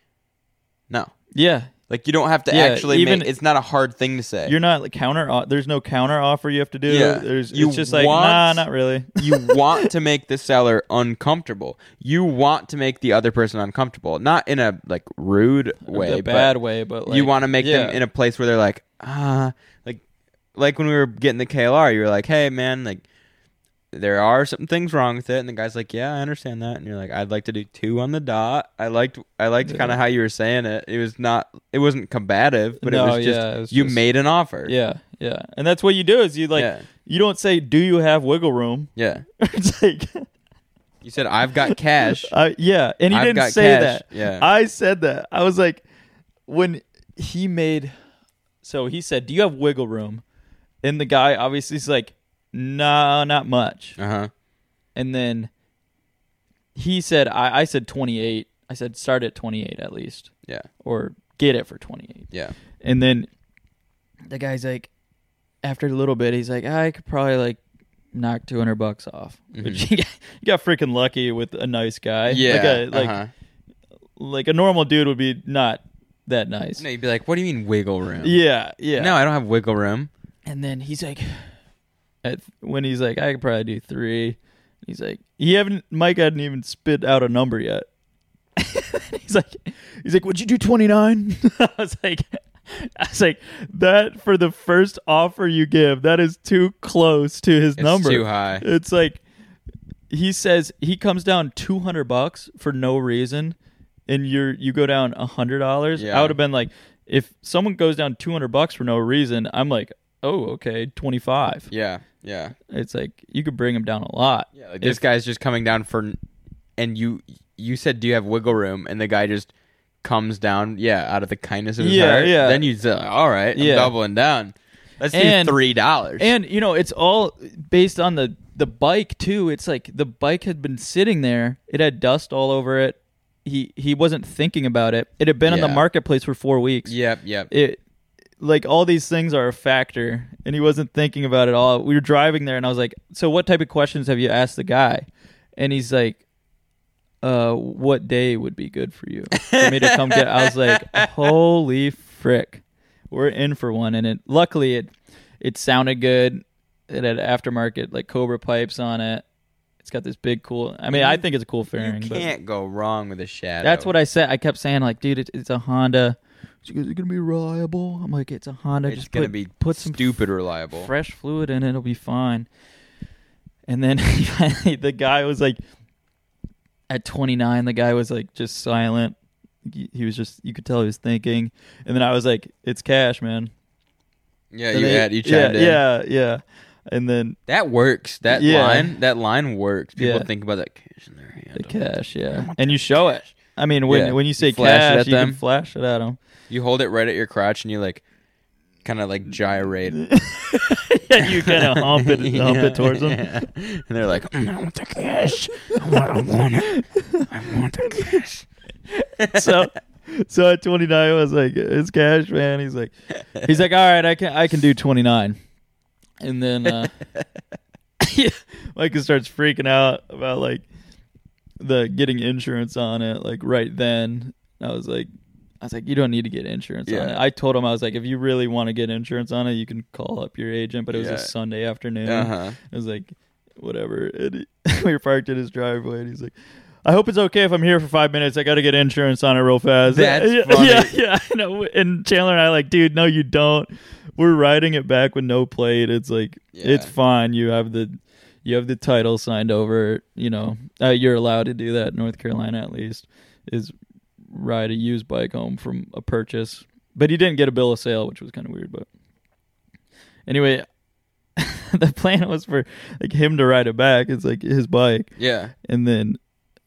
no. yeah, Like you don't have to Yeah, actually even- make it's not a hard thing to say. you're not like counter. There's no counter offer you have to do. Yeah. There's You it's just like want- nah, not really. you want to make the seller uncomfortable. You want to make the other person uncomfortable, not in a like rude way, bad way, but like, you want to make yeah. them in a place where they're like, ah, like, like when we were getting the KLR, you were like, hey man, like, there are some things wrong with it, and the guy's like, yeah, I understand that, and you're like, I'd like to do two on the dot. I liked, I liked Yeah. kind of how you were saying it. It was not, it wasn't combative, but No, it was just yeah, it was you just- made an offer. Yeah, yeah, and that's what you do is you like yeah, you don't say do you have wiggle room. yeah. it's like You said I've got cash. Uh, yeah, and he I've didn't got say cash. that. Yeah. I said that. I was like, when he made, so he said, "Do you have wiggle room?" And the guy obviously is like, "No, not much." Uh huh. And then he said, "I, I said 28. I said start at 28 at least, Yeah. or get it for 28." Yeah. And then the guy's like, after a little bit, he's like, I could probably like knock 200 bucks off. Which Mhm. he got, got freaking lucky with a nice guy. Yeah. Like a, like, uh-huh. like a normal dude would be not that nice. No, you'd be like, what do you mean wiggle room? Yeah, yeah. No, I don't have wiggle room. And then he's like, at, when he's like, I could probably do three. He's like, he haven't. Mike hadn't even spit out a number yet. he's like, he's like, would you do twenty nine? I was like, I was like, that for the first offer you give, that is too close to his It's number. too high. It's like he says he comes down two hundred bucks for no reason, and you're you go down a hundred dollars. Yeah. I would have been like, if someone goes down two hundred bucks for no reason, I'm like, oh okay, twenty five. Yeah, yeah, It's like you could bring him down a lot. yeah. Like this guy's just coming down for, and you you said, do you have wiggle room? And the guy just comes down, yeah, out of the kindness of his Yeah, heart. yeah. Then you say, all right, I'm Yeah. doubling down. Let's And- do three dollars. And you know, it's all based on the the bike too. It's like the bike had been sitting there; it had dust all over it. He he wasn't thinking about it. It had been on the marketplace for four weeks. yep, yep. it like all these things are a factor and he wasn't thinking about it all. We were driving there and i was like so what type of questions have you asked the guy? And he's like uh what day would be good for you for me to come get? I was like holy frick. We're in for one. And it luckily it it sounded good. It had aftermarket like cobra pipes on it. It's got this big cool i mean i think it's a cool fairing you can't go wrong with a shadow. that's what I said. I kept saying like, dude, it, it's a Honda. She goes, "Is it gonna be reliable?" I'm like, "It's a Honda. It's Just gonna put, be put some stupid reliable. fresh fluid in it. It'll be fine." And then the guy was like, at 29, the guy was like just silent. He was just, you could tell he was thinking. And then I was like, "It's cash, man." yeah, And you they- had you yeah, chimed in. yeah, yeah. And then That works. That Yeah. line, that line works. People Yeah. think about that cash in their hand. the cash, yeah, and you show it. I mean, when Yeah. when you say You cash, at you them. can flash it at them. You hold it right at your crotch and you like, kind of like gyrate. yeah, you kind of hump it, hump Yeah. it towards them. Yeah. And they're like, "Mm, I want the cash. I want, I want it. I want the cash. so so at 29 I was like it's cash man he's like he's like all right I can I can do 29 and then uh Micah starts freaking out about like the getting insurance on it like right then I was like I was like you don't need to get insurance on it I told him I was like if you really want to get insurance on it you can call up your agent but it was Yeah. a Sunday afternoon Uh huh. I was like, whatever. And he- we were parked in his driveway, and he's like, I hope it's okay if I'm here for five minutes. I got to get insurance on it real fast. That's yeah, funny. Yeah, yeah. I know. And Chandler and I like, dude, no, you don't. We're riding it back with no plate. It's like, it's fine. You have the, you have the title signed over. You know, uh, you're allowed to do that. North Carolina, at least, is ride a used bike home from a purchase. But he didn't get a bill of sale, which was kind of weird. But anyway, the plan was for like him to ride it back. It's like his bike, Yeah. and then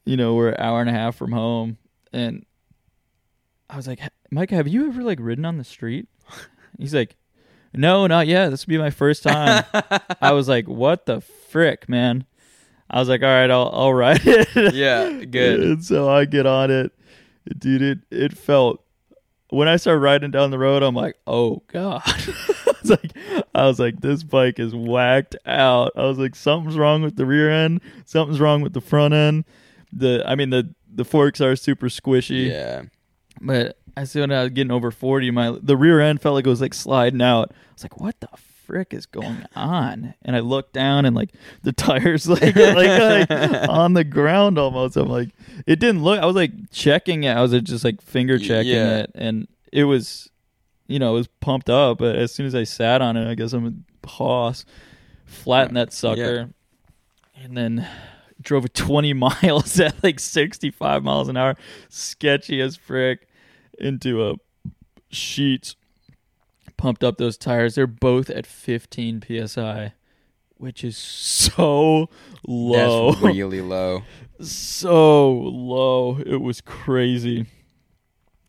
you know we're an hour and a half from home, and I was like, Mike, have you ever like ridden on the street? He's like, No, not yet. This will be my first time. I was like, What the frick, man? I was like, All right, I'll I'll ride it. Yeah, good. And so I get on it, dude. It it felt when I started riding down the road, I'm like, oh god. I was like, I was like, this bike is whacked out. I was like, something's wrong with the rear end. Something's wrong with the front end. The I mean the the forks are super squishy, Yeah. but as soon as I was getting over forty, my the rear end felt like it was like sliding out. I was like, what the frick is going on? And I look down and like the tires like like, like on the ground almost. I'm like, it didn't look. I was like checking it. I was just like finger checking Yeah. it, and it was, you know, it was pumped up. But as soon as I sat on it, I guess I'm a hoss, flattened that sucker, and then drove 20 miles at like 65 miles an hour, sketchy as frick, into a Sheetz. Pumped up those tires. They're both at 15 psi, which is so low That's really low. so low. It was crazy.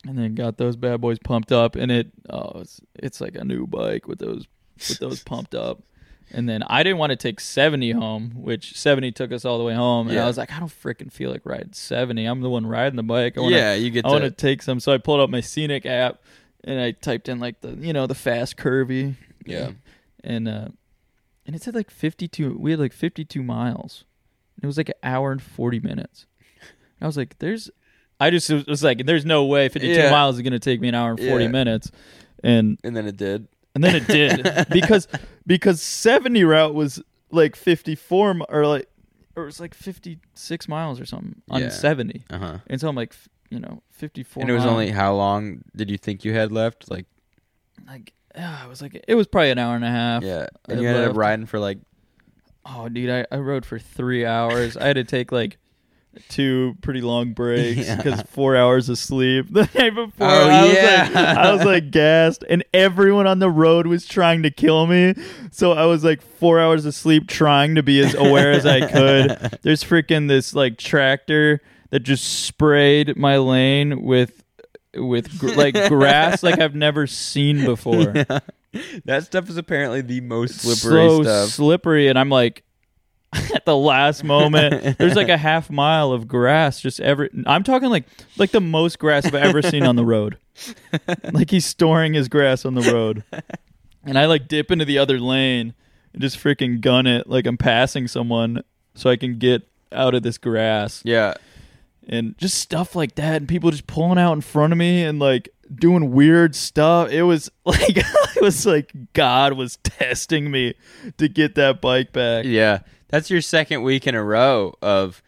And then got those bad boys pumped up, and it oh, it's, it's like a new bike with those with those pumped up. And then I didn't want to take seventy home, which seventy took us all the way home. And Yeah. I was like, I don't freaking feel like riding seventy. I'm the one riding the bike. I wanna, yeah, you get I want to. take some. So I pulled up my Scenic app, and I typed in like the you know the fast curvy. Yeah. And uh, and it said like fifty two. We had like fifty two miles. It was like an hour and forty minutes. I was like, "There's," I just was- like, "There's no way fifty two Yeah. miles is gonna take me an hour and forty Yeah. minutes," and And then it did. and then it did because because seventy route was like fifty four or like or it was like fifty six miles or something on Yeah. seventy, Uh huh. and so I'm like, you know, fifty four. And it was only how long did you think you had left? Like like yeah, it was like it was probably an hour and a half. Yeah, and I you ended up riding for like Oh, dude, I, I rode for three hours. I had to take like two pretty long breaks Yeah. because four hours of sleep the night before. Oh, I was yeah. like, I was like gassed, and everyone on the road was trying to kill me. So I was like four hours of sleep, trying to be as aware as I could. There's freaking this like tractor that just sprayed my lane with with gr- like grass like I've never seen before. that stuff is apparently the most slippery so stuff. slippery, and I'm like, at the last moment, there's like a half mile of grass. Just every, I'm talking like like the most grass I've ever seen on the road. Like he's storing his grass on the road, and I like dip into the other lane and just freaking gun it like I'm passing someone so I can get out of this grass yeah, and just stuff like that and people just pulling out in front of me and like doing weird stuff it was like it was like god was testing me to get that bike back yeah. That's your second week in a row of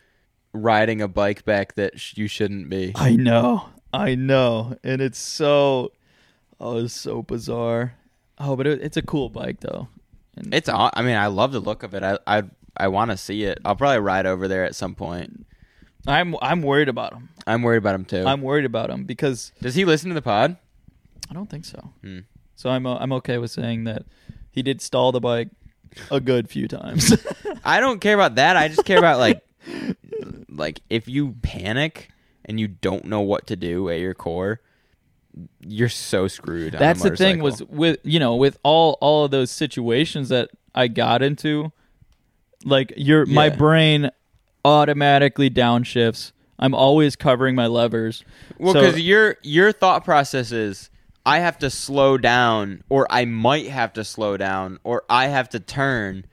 riding a bike back that sh- you shouldn't be. i know i know and it's so oh it's so bizarre oh but it, it's a cool bike though and It's. I mean, I love the look of it. I I I want to see it. I'll probably ride over there at some point. I'm i'm worried about him I'm worried about him too. i'm worried about him because Does he listen to the pod? i don't think so Hmm. so i'm uh, i'm okay with saying that he did stall the bike a good few times I don't care about that. I just care about like like if you panic and you don't know what to do at your core, you're so screwed. on a That's the thing was motorcycle. with you know with all all of those situations that I got into, like your my Yeah. brain automatically downshifts. I'm always covering my levers. well so- because your your thought process is I have to slow down, or I might have to slow down, or I have to turn.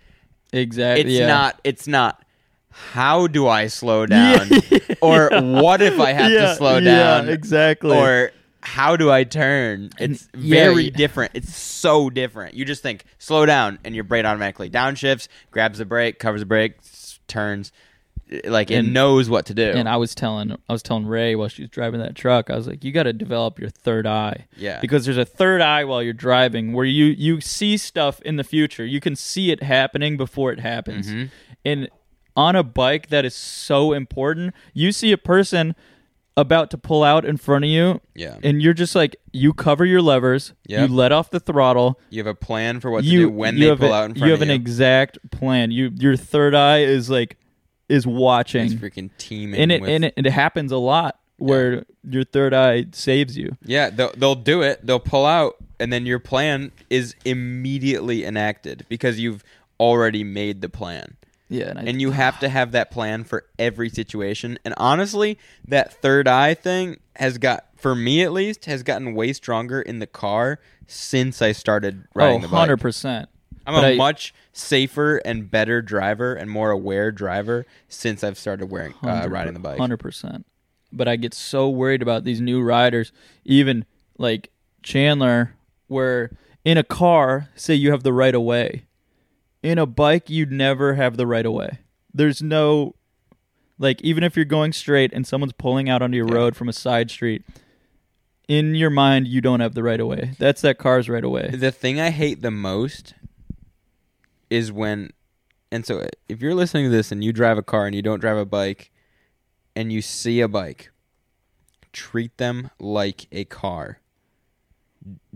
Exactly. It's yeah. not. It's not. How do I slow down? or what if I have Yeah, to slow yeah, down? exactly. Or how do I turn? It's very yeah. different. It's so different. You just think slow down, and your brain automatically downshifts, grabs the brake, covers the brake, turns, like it And- knows what to do. and I was telling I was telling Ray while she was driving that truck, I was like, you got to develop your third eye. Yeah. Because there's a third eye while you're driving where you you see stuff in the future. You can see it happening before it happens. Mm-hmm. And on a bike that is so important, you see a person about to pull out in front of you yeah, and you're just like you cover your levers, Yep. you let off the throttle, you have a plan for what to you do when you they pull a- out in front you have an exact plan. You your third eye is like is watching it's freaking teaming. and it with, and it, it happens a lot where your third eye saves you. yeah, they'll they'll do it. They'll pull out, and then your plan is immediately enacted because you've already made the plan. Yeah, and, I, and you have to have that plan for every situation. And honestly, that third eye thing has got, for me at least, has gotten way stronger in the car since I started riding oh, the bike. 100 percent. I'm but a I- much safer and better driver and more aware driver since I've started wearing uh, riding the bike. Hundred percent. But I get so worried about these new riders, even like Chandler, where in a car, say you have the right of way. In a bike, you'd never have the right of way. There's no like even if you're going straight and someone's pulling out onto your Yeah. road from a side street, in your mind you don't have the right of way. That's that car's right of way. The thing I hate the most is when, and so if you're listening to this and you drive a car and you don't drive a bike, and you see a bike, treat them like a car.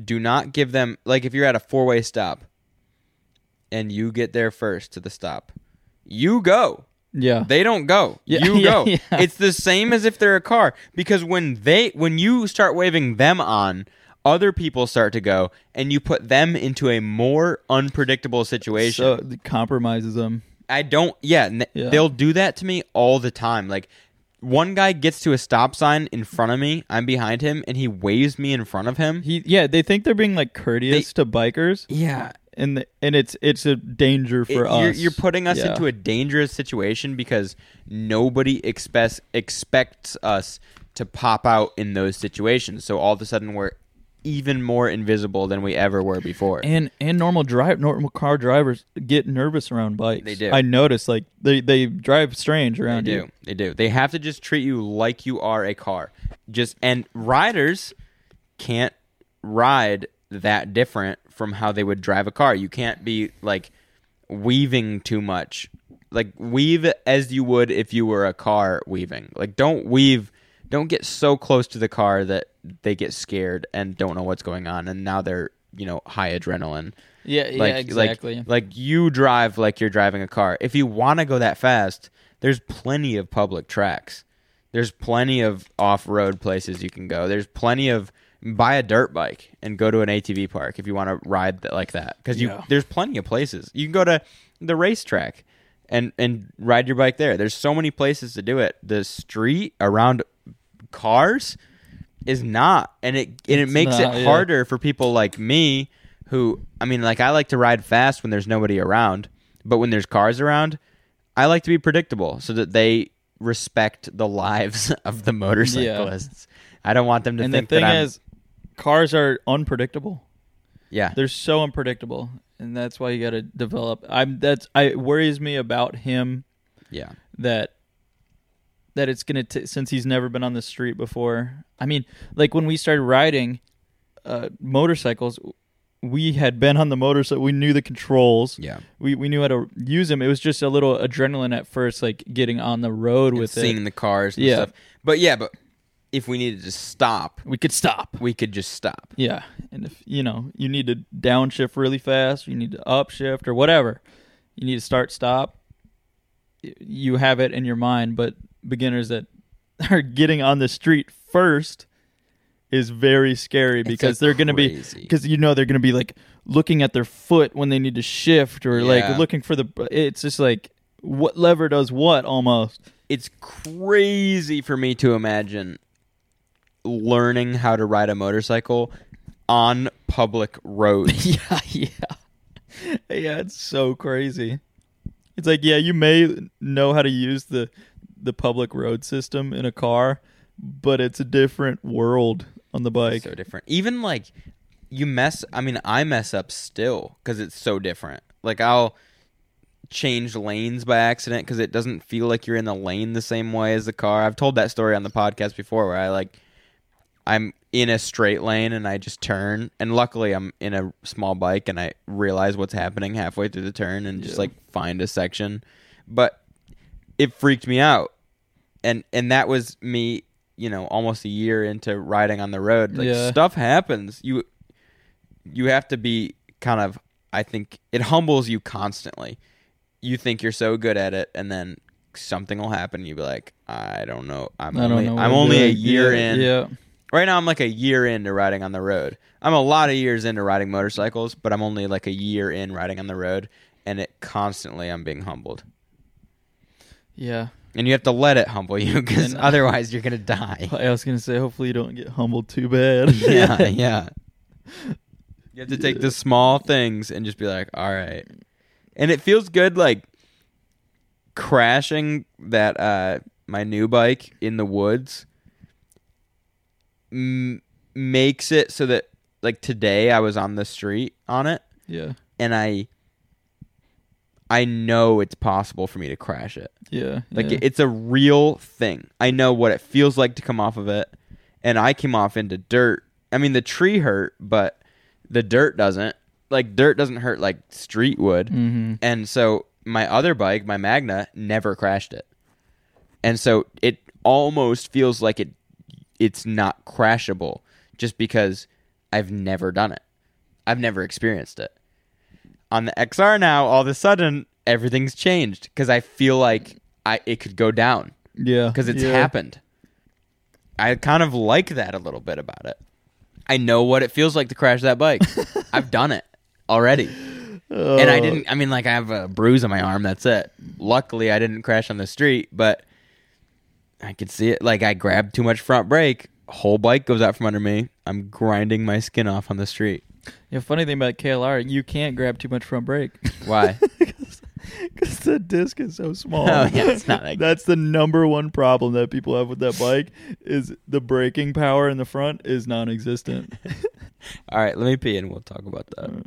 Do not give them like if you're at a four way stop, and you get there first to the stop, you go. Yeah. They don't go. Yeah, you yeah, go. yeah. It's the same as if they're a car because when they when you start waving them on, other people start to go and you put them into a more unpredictable situation. So it compromises them. I don't yeah, n- Yeah. they'll do that to me all the time. Like one guy gets to a stop sign in front of me, I'm behind him and he waves me in front of him. He yeah, they think they're being like courteous to bikers. Yeah. and the, and it's it's a danger for It- us. You're, you're putting us Yeah. into a dangerous situation because nobody expects expects us to pop out in those situations. So all of a sudden we're even more invisible than we ever were before. and and normal drive normal car drivers get nervous around bikes. They do. I notice like they they drive strange around they do. you. They do. They have to just treat you like you are a car. Just and riders can't ride that different from how they would drive a car. You can't be like weaving too much. Like weave as you would if you were a car weaving. Like don't weave don't get so close to the car that they get scared and don't know what's going on and now they're, you know, high adrenaline. Yeah, Like yeah, exactly. like like you drive like you're driving a car. If you want to go that fast, there's plenty of public tracks. There's plenty of off-road places you can go. There's plenty of buy a dirt bike and go to an ATV park if you want to ride like that because you Yeah. there's plenty of places. You can go to the racetrack and and ride your bike there. There's so many places to do it. The street around cars is not and it and it It's makes not, it yeah. harder for people like me who I mean like I like to ride fast when there's nobody around, but when there's cars around, I like to be predictable so that they respect the lives of the motorcyclists. I don't want them to and the think thing that I'm, is, cars are unpredictable. yeah. They're so unpredictable, and that's why you got to develop. I'm that's I worries me about him Yeah. that that it's gonna t- since he's never been on the street before. I mean, like when we started riding uh, motorcycles, we had been on the motorcycle. We knew the controls. Yeah. We we knew how to use them. It was just a little adrenaline at first, like getting on the road with seeing it. the cars and Yeah. stuff. But yeah, but if we needed to stop, We could stop. we could just stop. Yeah, and if you know you need to downshift really fast, you need to upshift or whatever, you need to start stop. You have it in your mind, but beginners that are getting on the street first is very scary because they're going to be because you know they're going to be like looking at their foot when they need to shift or Yeah. like looking for the. It's just like what lever does what almost. It's crazy for me to imagine learning how to ride a motorcycle on public roads. yeah, yeah, yeah. It's so crazy. It's like, yeah, you may know how to use the the public road system in a car, but it's a different world on the bike. so different. Even like you mess. I mean, I mess up still because it's so different. Like I'll change lanes by accident because it doesn't feel like you're in the lane the same way as the car. I've told that story on the podcast before where I like I'm in a straight lane and I just turn and luckily I'm in a small bike and I realize what's happening halfway through the turn and just Yeah. like find a section. But it freaked me out. And and that was me, you know, almost a year into riding on the road. Like Yeah. stuff happens. You you have to be kind of I think it humbles you constantly. You think you're so good at it and then something will happen you'll be like, I don't know. I'm I only know. I'm only a year Yeah, in. Yeah, Right now I'm like a year into riding on the road. I'm a lot of years into riding motorcycles, but I'm only like a year in riding on the road and it constantly I'm being humbled. Yeah. And you have to let it humble you And- otherwise you're going to die. I was gonna say, hopefully you don't get humbled too bad. yeah, yeah. You have to take the small things and just be like, all right. And it feels good like crashing that uh my new bike in the woods m- makes it so that like today I was on the street on it yeah, and I I know it's possible for me to crash it. yeah. Like yeah. it's a real thing. I know what it feels like to come off of it, and I came off into dirt. I mean, the tree hurt, but the dirt doesn't. Like dirt doesn't hurt like street would. Mhm. And so my other bike, my Magna, never crashed it. And so it almost feels like it it's not crashable just because I've never done it. I've never experienced it. On the XR now, all of a sudden everything's changed because I feel like I it could go down yeah, because it's yeah. happened. I kind of like that a little bit about it. I know what it feels like to crash that bike. I've done it already. And I Oh. didn't I mean like I have a bruise on my arm, that's it. Luckily I didn't crash on the street, but I could see it like I grabbed too much front brake, whole bike goes out from under me. I'm grinding my skin off on the street. Yeah, funny thing about KLR, you can't grab too much front brake. Why? Because the disc is so small. Oh, yeah, it's not like- That's the number one problem that people have with that bike is the braking power in the front is non-existent. All right, let me pee and we'll talk about that.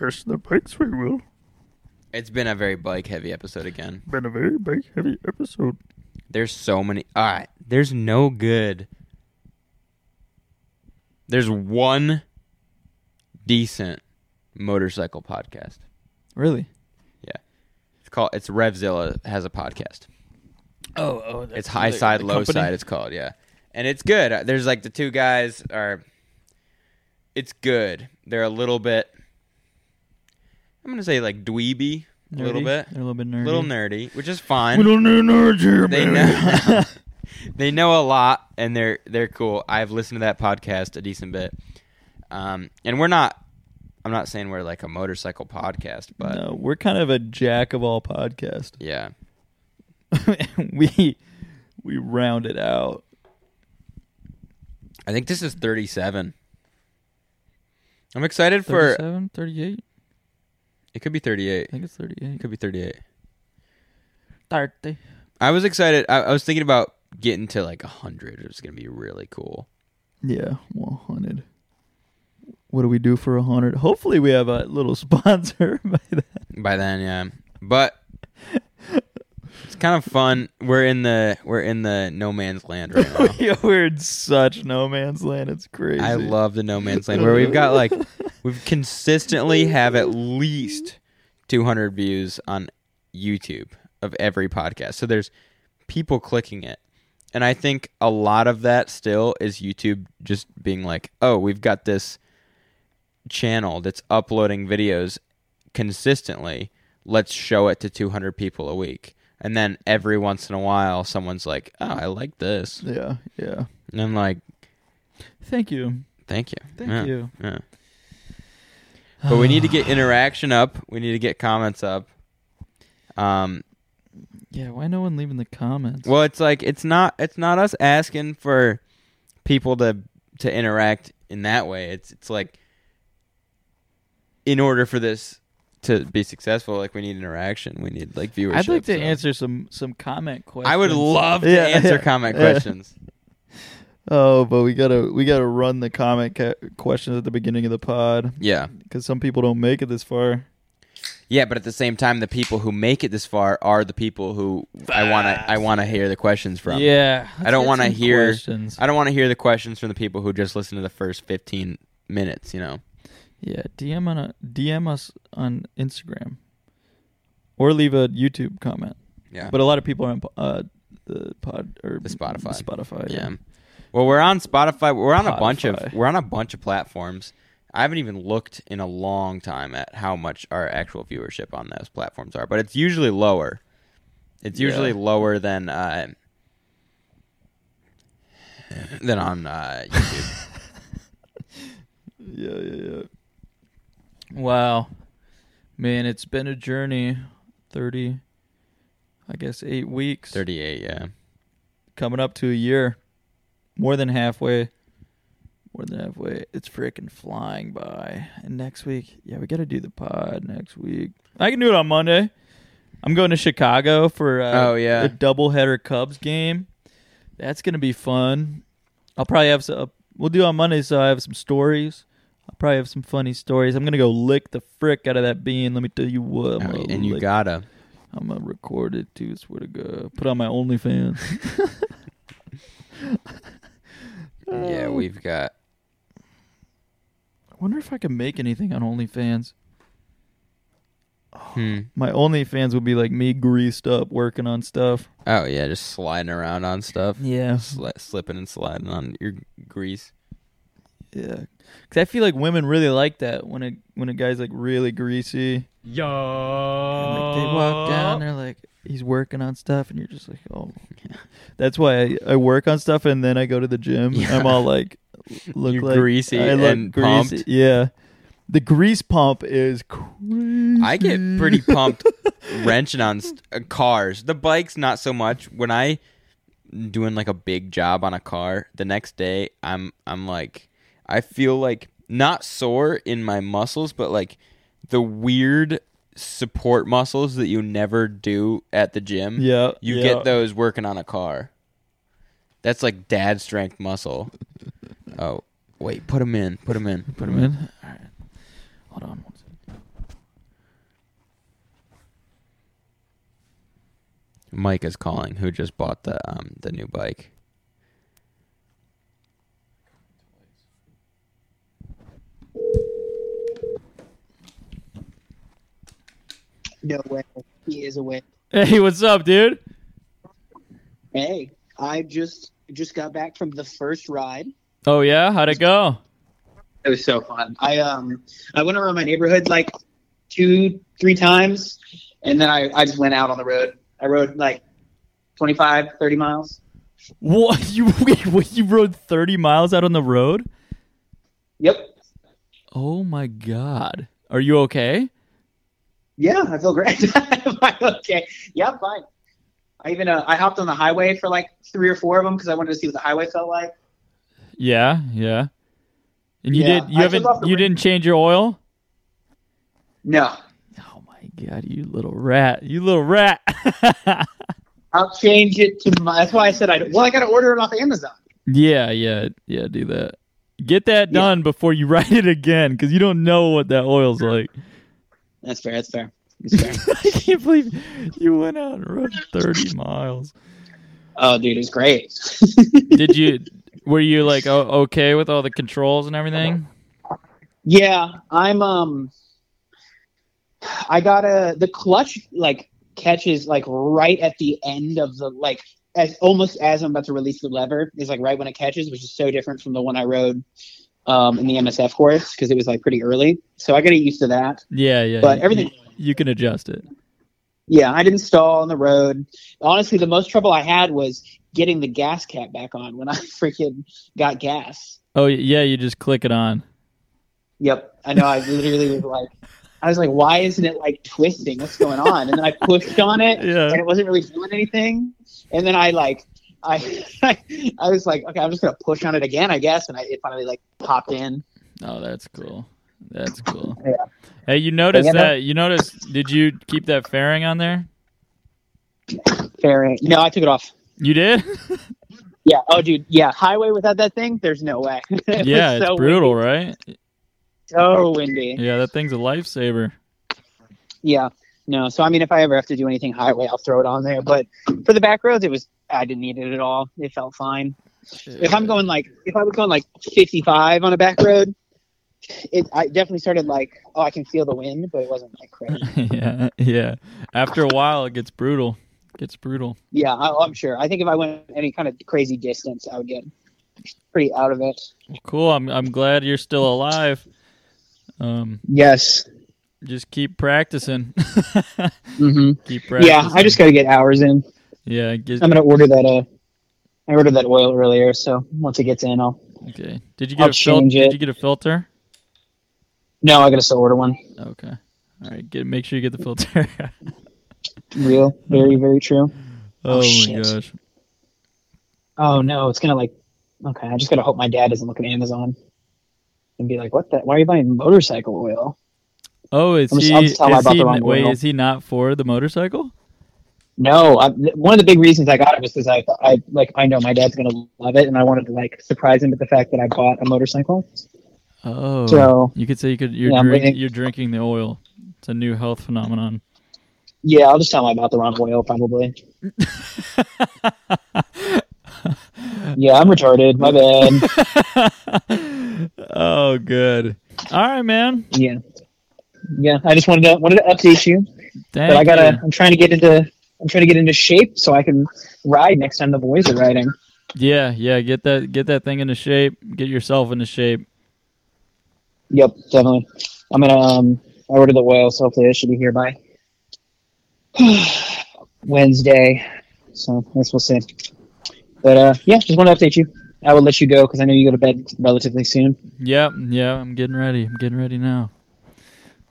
Crash the bikes we will. It's been a very bike heavy episode again. Been a very bike heavy episode. There's so many. All right, there's no good. There's one decent motorcycle podcast. Really? Yeah. It's called. It's Revzilla has a podcast. Oh, oh, It's high side, low side. It's called. Yeah, and it's good. There's like the two guys are. It's good. They're a little bit. I'm gonna say like dweeby, a little bit, They're a little bit a nerdy. little nerdy, which is We fine. don't need nerds here, They know. they know a lot, and they're they're cool. I've listened to that podcast a decent bit, um, and we're not. I'm not saying we're like a motorcycle podcast, but no, we're kind of a jack of all podcast. yeah, we we round it out. I think this is 37. I'm excited for. 37, 38? It could be 38. I think it's 38. It 38. could be 38. 30. I was excited. I, I was thinking about getting to like 100. It was gonna be really cool. Yeah, 100. What do we do for 100? Hopefully we have a little sponsor by then. By then, yeah, but it's kind of fun. We're in the we're in the no man's land right now. We- We're in such no man's land. It's crazy. I love the no man's land where we've got like we've consistently have at least 200 views on YouTube of every podcast. So there's people clicking it. And I think a lot of that still is YouTube just being like, "Oh, we've got this channel that's uploading videos consistently. Let's show it to 200 people a week." And then every once in a while someone's like, "Oh, I like this." Yeah, yeah. And I'm like, Thank you. "Thank you." Thank Yeah, you. Yeah. But we need to get interaction up. We need to get comments up. Um, Yeah, why no one leaving the comments? well, it's like it's not it's not us asking for people to to interact in that way. It's it's like in order for this to be successful, like we need interaction. We need like viewership. I'd like to so- answer some some comment questions. I would love to Yeah, answer yeah, comment yeah. questions. Oh, but we gotta we gotta run the comment ca- questions at the beginning of the pod Yeah, because some people don't make it this far. yeah, but at the same time, the people who make it this far are the people who I want to I want to hear the questions from. Yeah, I don't want wanna hear- Questions. I don't want to hear the questions from the people who just listen to the first 15 minutes, you know. Yeah, DM on a DM us on Instagram, or leave a YouTube comment. Yeah. But a lot of people are on uh, the pod or The Spotify. the Spotify. yeah. Well, we're on Spotify. We're on a bunch of we're on a bunch of platforms. I haven't even looked in a long time at how much our actual viewership on those platforms are, but it's usually lower. It's usually Yeah. lower than uh, than on uh, YouTube. yeah, yeah, yeah. Wow, man, it's been a journey. Thirty, I guess, eight weeks. 38, yeah. coming up to a year, more than halfway. More than halfway. It's freaking flying by. And next week, yeah, we got to do the pod next week. I can do it on Monday. I'm going to Chicago for uh, Oh, yeah. a doubleheader Cubs game. That's gonna be fun. I'll probably have some. We'll do it on Monday, so I have some stories. I'll probably have some funny stories. I'm gonna go lick the frick out of that bean. Let me tell you what. I'm Oh, and you lick- gotta. I'm gonna record it too. Swear to God. Put on my OnlyFans. Yeah, Oh. we've got. I wonder if I can make anything on OnlyFans. Hmm. My OnlyFans would be like me greased up working on stuff. Oh yeah, just sliding around on stuff. Yeah, Sli- slipping and sliding on your grease. yeah. Because I feel like women really like that when a when a guy's like really greasy. Yo. And like they walk down, they're like he's working on stuff, and you're just like, oh. That's why I, I work on stuff, and then I go to the gym. Yeah. I'm all like, look You're like greasy I look and greasy. pumped. Yeah, the grease pump is crazy. I get pretty pumped wrenching on st- uh, cars. The bikes not so much. When I doing like a big job on a car, the next day I'm I'm like I feel like not sore in my muscles, but like the weird support muscles that you never do at the gym. Yeah. You yeah. get those working on a car. That's like dad strength muscle. oh, wait, put them in. Put them in. Put them in. All right. Hold on. Mike is calling who just bought the um the new bike. No way. He is a away. Hey, what's up, dude? Hey, I just just got back from the first ride. Oh yeah, how'd it go? It was so fun. I um I went around my neighborhood like two, three times and then I, I just went out on the road. I rode like 25, 30 miles. What you wait, you rode thirty miles out on the road? Yep. Oh my god, are you okay? Yeah, I feel great. Okay. Yeah, I'm fine. I even uh, I hopped on the highway for like three or four of them because I wanted to see what the highway felt like. Yeah, yeah. And you Yeah, did you I haven't took off the you ring. didn't change your oil? No, Oh my god, you little rat, you little rat. I'll change it to my. That's why I said I. Well, I got to order it off Amazon. yeah, yeah, yeah. Do that. Get that Yeah. done before you ride it again, because you don't know what that oil's like. That's fair. That's fair. That's fair. I can't believe you went out and rode thirty miles. oh, dude, it's great. Did you? Were you like okay with all the controls and everything? Yeah, I'm um I got a the clutch like catches like right at the end of the like as almost as I'm about to release the lever is like right when it catches, which is so different from the one I rode um in the MSF course because it was like pretty early. So I got used to that. Yeah, yeah. But you- everything you can adjust it. yeah, I didn't stall on the road. Honestly, the most trouble I had was getting the gas cap back on when I freaking got gas. Oh yeah, you just click it on. Yep. I know. I literally was like, I was like, why isn't it like twisting? What's going on? And then I pushed on it Yeah. and it wasn't really doing anything. And then I like, I, I was like, okay, I'm just going to push on it again, I guess. And I, it finally like popped in. Oh, that's cool. That's cool. Yeah. Hey, you noticed you know- that? You noticed? Did you keep that fairing on there? Fairing? No, I took it off. You did? Yeah. Oh, dude. Yeah. Highway without that thing, there's no way. It yeah, was it's so brutal, windy. right? So windy. Yeah, that thing's a lifesaver. Yeah. No. So, I mean, if I ever have to do anything highway, I'll throw it on there. But for the back roads, it was, I didn't need it at all. It felt fine. if I'm going like if I was going like 55 on a back road, it I definitely started like oh I can feel the wind, but it wasn't like crazy. yeah, yeah. After a while, it gets brutal. It gets brutal. yeah, I, I'm sure. I think if I went any kind of crazy distance, I would get pretty out of it. Cool. I'm I'm glad you're still alive. Um, Yes. just keep practicing. hmm keep practicing. Yeah, I just got to get hours in. Yeah. Get, I'm gonna order that. Uh, I ordered that oil earlier, so once it gets in, I'll. okay. Did you get I'll a filter? Did you get a filter? No, I gotta still order one. Okay. All right. Get make sure you get the filter. Real, very, very true. oh, my shit. gosh. Oh no, it's gonna like. Okay, I just gotta hope my dad doesn't look at Amazon and be like, "What the? Why are you buying motorcycle oil?" Oh, is I'm he? Just tell him I is he wait, oil. is he not for the motorcycle? No, I, one of the big reasons I got it was because I, I like I know my dad's gonna love it, and I wanted to like surprise him with the fact that I bought a motorcycle. Oh, So- you could say you could. You're Yeah, drink. You're drinking the oil. It's a new health phenomenon. Yeah, I'll just tell him I bought the wrong oil, probably. Yeah, I'm retarded. My bad. oh, good. All right, man. Yeah, yeah. I just wanted to wanted to update you, Thank but I gotta. you. I'm trying to get into. I'm trying to get into shape so I can ride next time the boys are riding. Yeah, yeah. Get that. Get that thing into shape. Get yourself into shape. Yep, definitely. I'm gonna. Um, I ordered the oil, so hopefully it should be here by Wednesday. So I guess we'll see. But uh, yeah, just want to update you. I will let you go because I know you go to bed relatively soon. Yeah, Yeah. I'm getting ready. I'm getting ready now.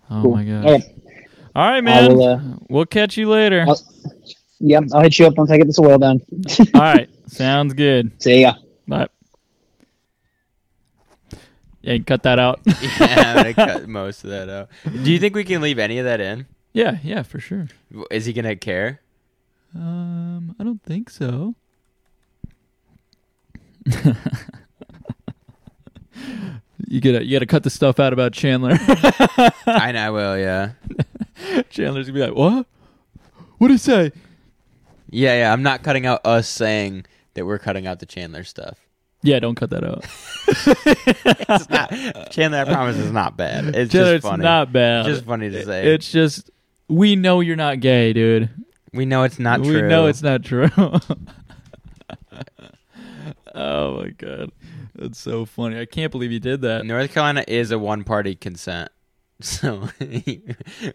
Oh Cool. my gosh. All right. All right, man. will, uh, we'll catch you later. I'll- Yep, I'll hit you up once I get this oil done. All right. Sounds good. See ya. Bye. Yeah, you can cut that out. yeah, I'm gonna cut most of that out. Do you think we can leave any of that in? yeah, yeah, for sure. Is he gonna care? Um, I don't think so. you gotta you gotta cut the stuff out about Chandler. I know I will. Yeah. Chandler's gonna be like, "What? What did he say?" Yeah, yeah. I'm not cutting out us saying that we're cutting out the Chandler stuff. Yeah, don't cut that out. It's not Chandler. I promise it's not bad. It's Chandler, just it's funny. not bad. just funny to say. It's just we know you're not gay, dude. we know it's not we true. We know it's not true. oh my god, that's so funny. I can't believe you did that. North Carolina is a one-party consent, so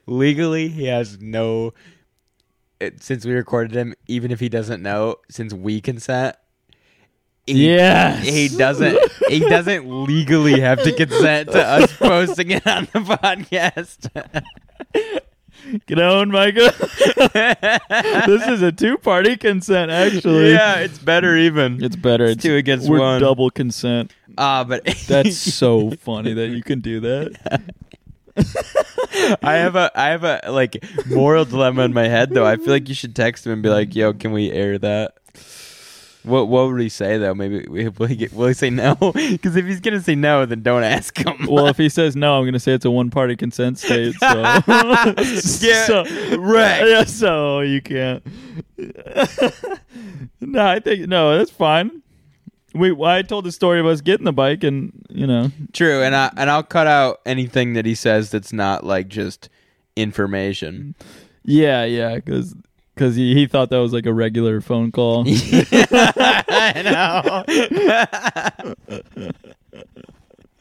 legally he has no. It, since we recorded him, even if he doesn't know, since we consent, he, Yes. he doesn't. He doesn't legally have to consent to us posting it on the podcast. Get on, Micah. this is a two-party consent, actually. yeah, it's better even. it's better. It's two against we're one. double consent. Ah, but That's so funny that you can do that. I have a I have a like moral dilemma in my head though. I feel like you should text him and be like, "Yo, can we air that?" What What would he say though? Maybe will he get, will he say no? Because if he's gonna say no, then don't ask him. Well, if he says no, I'm going to say it's a one-party consent state. So, Yeah, so right. Yeah, so you can't. no, I think no, that's fine. We, I told the story of us getting the bike, and you know, true, and I and I'll cut out anything that he says that's not like just information. yeah, yeah, because he, he thought that was like a regular phone call. I know.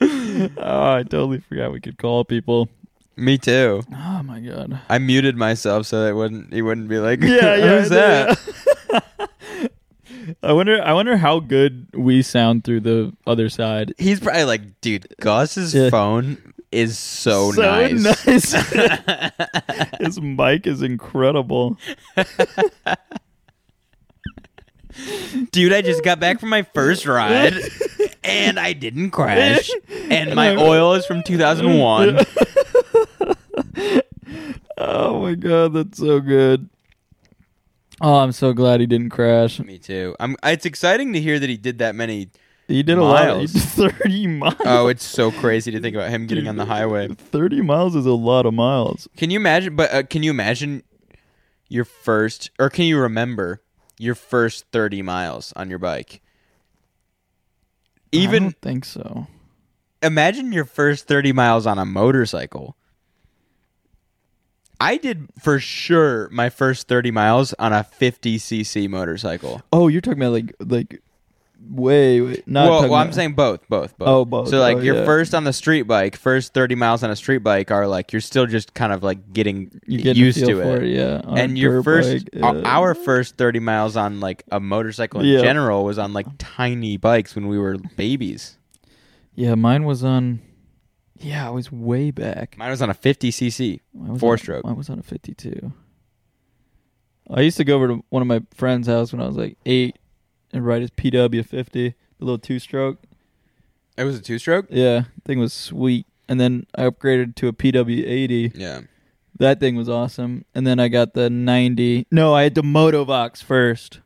oh, I totally forgot we could call people. Me too. Oh my god. I muted myself so that wouldn't he wouldn't be like, Yeah, yeah. who's that? I wonder. I wonder how good we sound through the other side. He's probably like, dude, Gus's Yeah. phone is so, So nice. nice. His mic is incredible. dude, I just got back from my first ride and I didn't crash. And my oil is from 2001. Oh my god, that's so good. Oh, I'm so glad he didn't crash. Me too. I'm it's exciting to hear that he did that many. He did a lot. Of, Miles. he did Thirty miles. Oh, it's so crazy to think about him getting on the highway. Thirty miles is a lot of miles. Can you imagine but uh, can you imagine your first or can you remember your first 30 miles on your bike? I Even don't think so. imagine your first 30 miles on a motorcycle. I did for sure my first 30 miles on a 50cc motorcycle. Oh, you're talking about like like way, way not. well, well I'm about- saying both, both, both. Oh, both. So like Oh, your yeah. first on the street bike, first 30 miles on a street bike are like you're still just kind of like getting you get used to for it. Yeah, on And your first bike, our- yeah. our first 30 miles on like a motorcycle in Yeah. general was on like tiny bikes when we were babies. yeah, mine was on. Yeah, I was way back. Mine was on a 50cc. I was Four on, stroke. I was on a 52. I used to go over to one of my friend's house when I was like eight and ride his PW 50, the little two stroke. It was a two-stroke? Yeah, thing was sweet. And then I upgraded to a PW 80. Yeah. That thing was awesome. And then I got the 90. No, I had the Motovox first.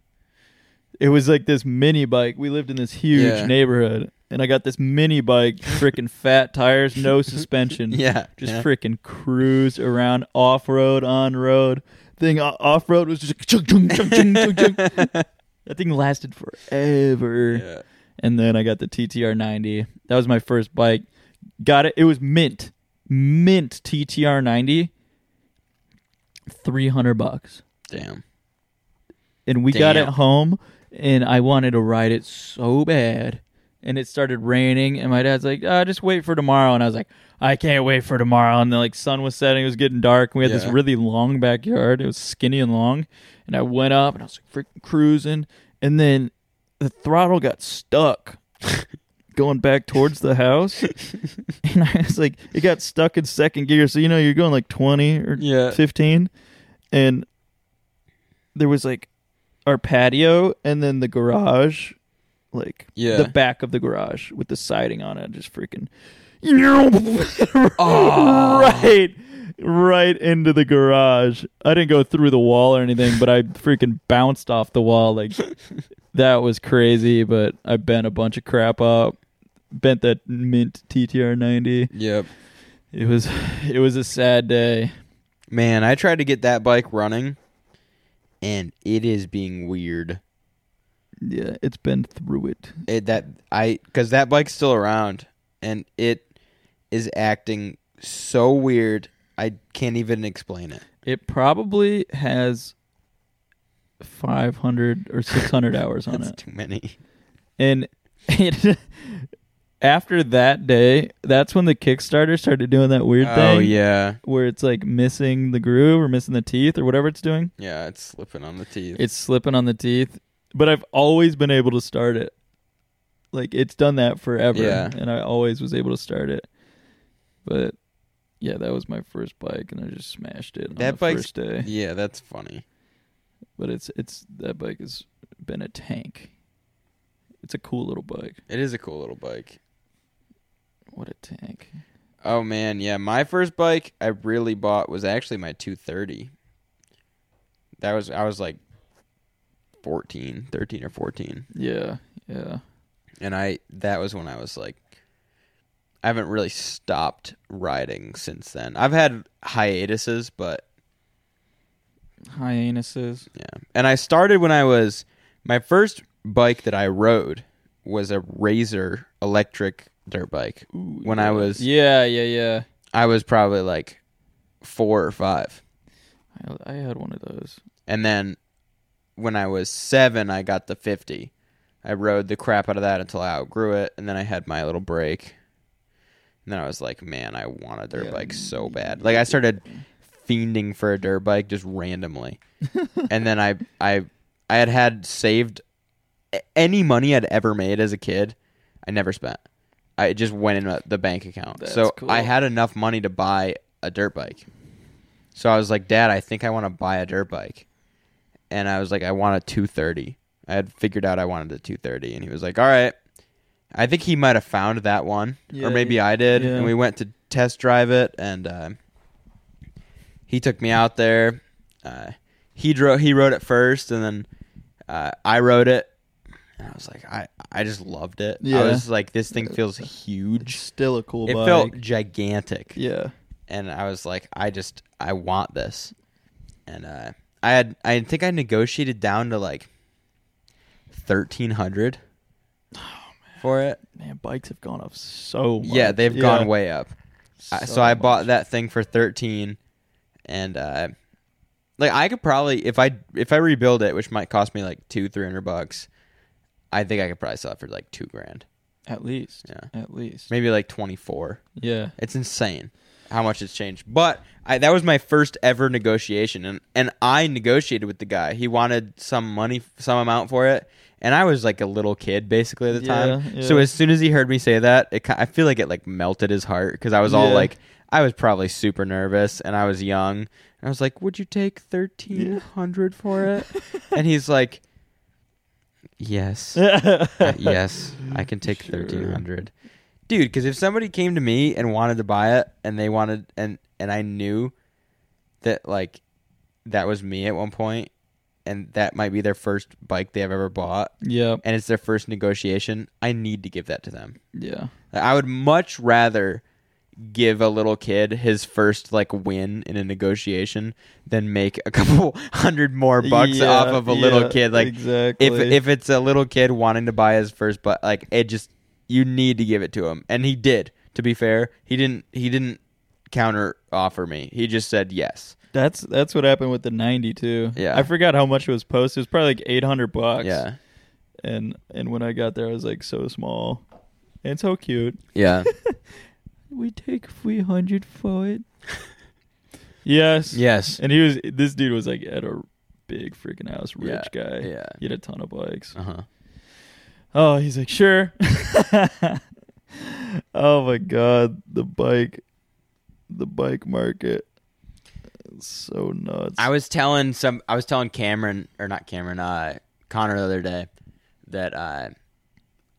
It was like this mini bike. We lived in this huge Yeah. neighborhood. And I got this mini bike, freaking fat tires, no suspension. Yeah. Just yeah. freaking cruise around off road, on road. Thing off road was just chung, chung, chung, chung, chung, chung. that thing lasted forever. Yeah. And then I got the TTR 90. That was my first bike. Got it. It was mint, mint TTR 90. Three hundred bucks, Damn. and we got it home, and I wanted to ride it so bad. And it started raining, and my dad's like, "Ah, just wait for tomorrow." And I was like, "I can't wait for tomorrow." And the like sun was setting, it was getting dark. And we had this really long backyard. It was skinny and long, and I went up, and I was like freaking cruising, and then the throttle got stuck going back towards the house, and I was like, it got stuck in second gear. So you know, you're going like twenty or Yeah. 15 and there was like our patio and then the garage like Yeah. the back of the garage with the siding on it just freaking Oh. right right into the garage i didn't go through the wall or anything but i freaking bounced off the wall like that was crazy but i bent a bunch of crap up bent that mint ttr 90 Yep. it was it was a sad day Man, I tried to get that bike running and it is being weird. Yeah, it's been through it. It, that I because that bike's still around, and it is acting so weird. I can't even explain it. It probably has 500 or 600 hours on That's it. too many. And it, after that day, that's when the Kickstarter started doing that weird oh, thing. Oh yeah, where it's like missing the groove or missing the teeth or whatever it's doing. yeah. It's slipping on the teeth. It's slipping on the teeth, but I've always been able to start it. Like it's done that forever, Yeah. and I always was able to start it. But yeah, that was my first bike, and I just smashed it on That the bike's- first day. yeah, that's funny. But it's it's that bike has been a tank. It's a cool little bike. It is a cool little bike. What a tank! Oh man, yeah. My first bike I really bought was actually my 230. That was I was like 14, 13 or 14. Yeah, yeah. And I that was when I was like I haven't really stopped riding since then. I've had hiatuses, but Hiatuses. yeah. And I started when I was my first bike that I rode was a Razor electric dirt bike. Ooh, When yeah. I was- yeah, yeah, yeah. I was probably like 4 or 5. I, I had one of those. And then when I was seven, I got the 50. I rode the crap out of that until I outgrew it. And then I had my little break. And then I was like, man, I want a dirt Yeah, bike so bad. Like I started fiending for a dirt bike just randomly. and then I, I, I had had saved any money I'd ever made as a kid. I never spent. I just went in the bank account. That's so cool. I had enough money to buy a dirt bike. So I was like, Dad, I think I want to buy a dirt bike. And I was like, I want a 230. I had figured out I wanted a 230. And he was like, All right. I think he might have found that one. Yeah, or maybe I did. yeah. And we went to test drive it. And uh, he took me out there. Uh, he drove. He rode it first, and then uh, I rode it. And I was like, I, I just loved it. Yeah. I was like, this thing feels It's huge. still a cool It bike. felt gigantic yeah. and I was like, I just I want this, and uh, I had I think I negotiated down to like thirteen hundred for it. Man, bikes have gone up so much. Yeah, they've Yeah. gone way up. I- so I bought that thing for thirteen, and uh, like I could probably if I if I rebuild it, which might cost me like two three hundred bucks, I think I could probably sell it for like two grand, At least. Yeah. At least. maybe like twenty four. Yeah. It's insane how much it's changed. But I, that was my first ever negotiation, and and I negotiated with the guy. He wanted some money, some amount for it, and I was like a little kid basically at the time. Yeah, So as soon as he heard me say that, it, I feel like it like melted his heart because I was all Yeah. like, I was probably super nervous, and I was young. And I was like, "Would you take thirteen hundred for it?" and he's like, "Yes." Uh, yes, I can take Sure. thirteen hundred, dude. Because if somebody came to me and wanted to buy it, and they wanted, and and I knew that like that was me at one point, and that might be their first bike they have ever bought, Yeah. and it's their first negotiation, I need to give that to them. Yeah. I would much rather give a little kid his first like win in a negotiation than make a couple hundred more bucks Yeah, off of a little kid like exactly. if if it's a little kid wanting to buy his first but like it just you need to give it to him and he did to be fair he didn't he didn't counter offer me he just said yes That's that's what happened with the 90 too. Yeah. I forgot how much it was posted. It was probably like 800 bucks. yeah And and when I got there I was like so small. And so cute. yeah We take 300 for it. yes. yes And he was this dude was like at a big freaking house, rich Yeah, guy. yeah. He had a ton of bikes. uh-huh Oh, he's like, sure. oh my god, the bike, the bike market, It's so nuts. I was telling some I was telling Cameron or not Cameron uh Connor the other day that uh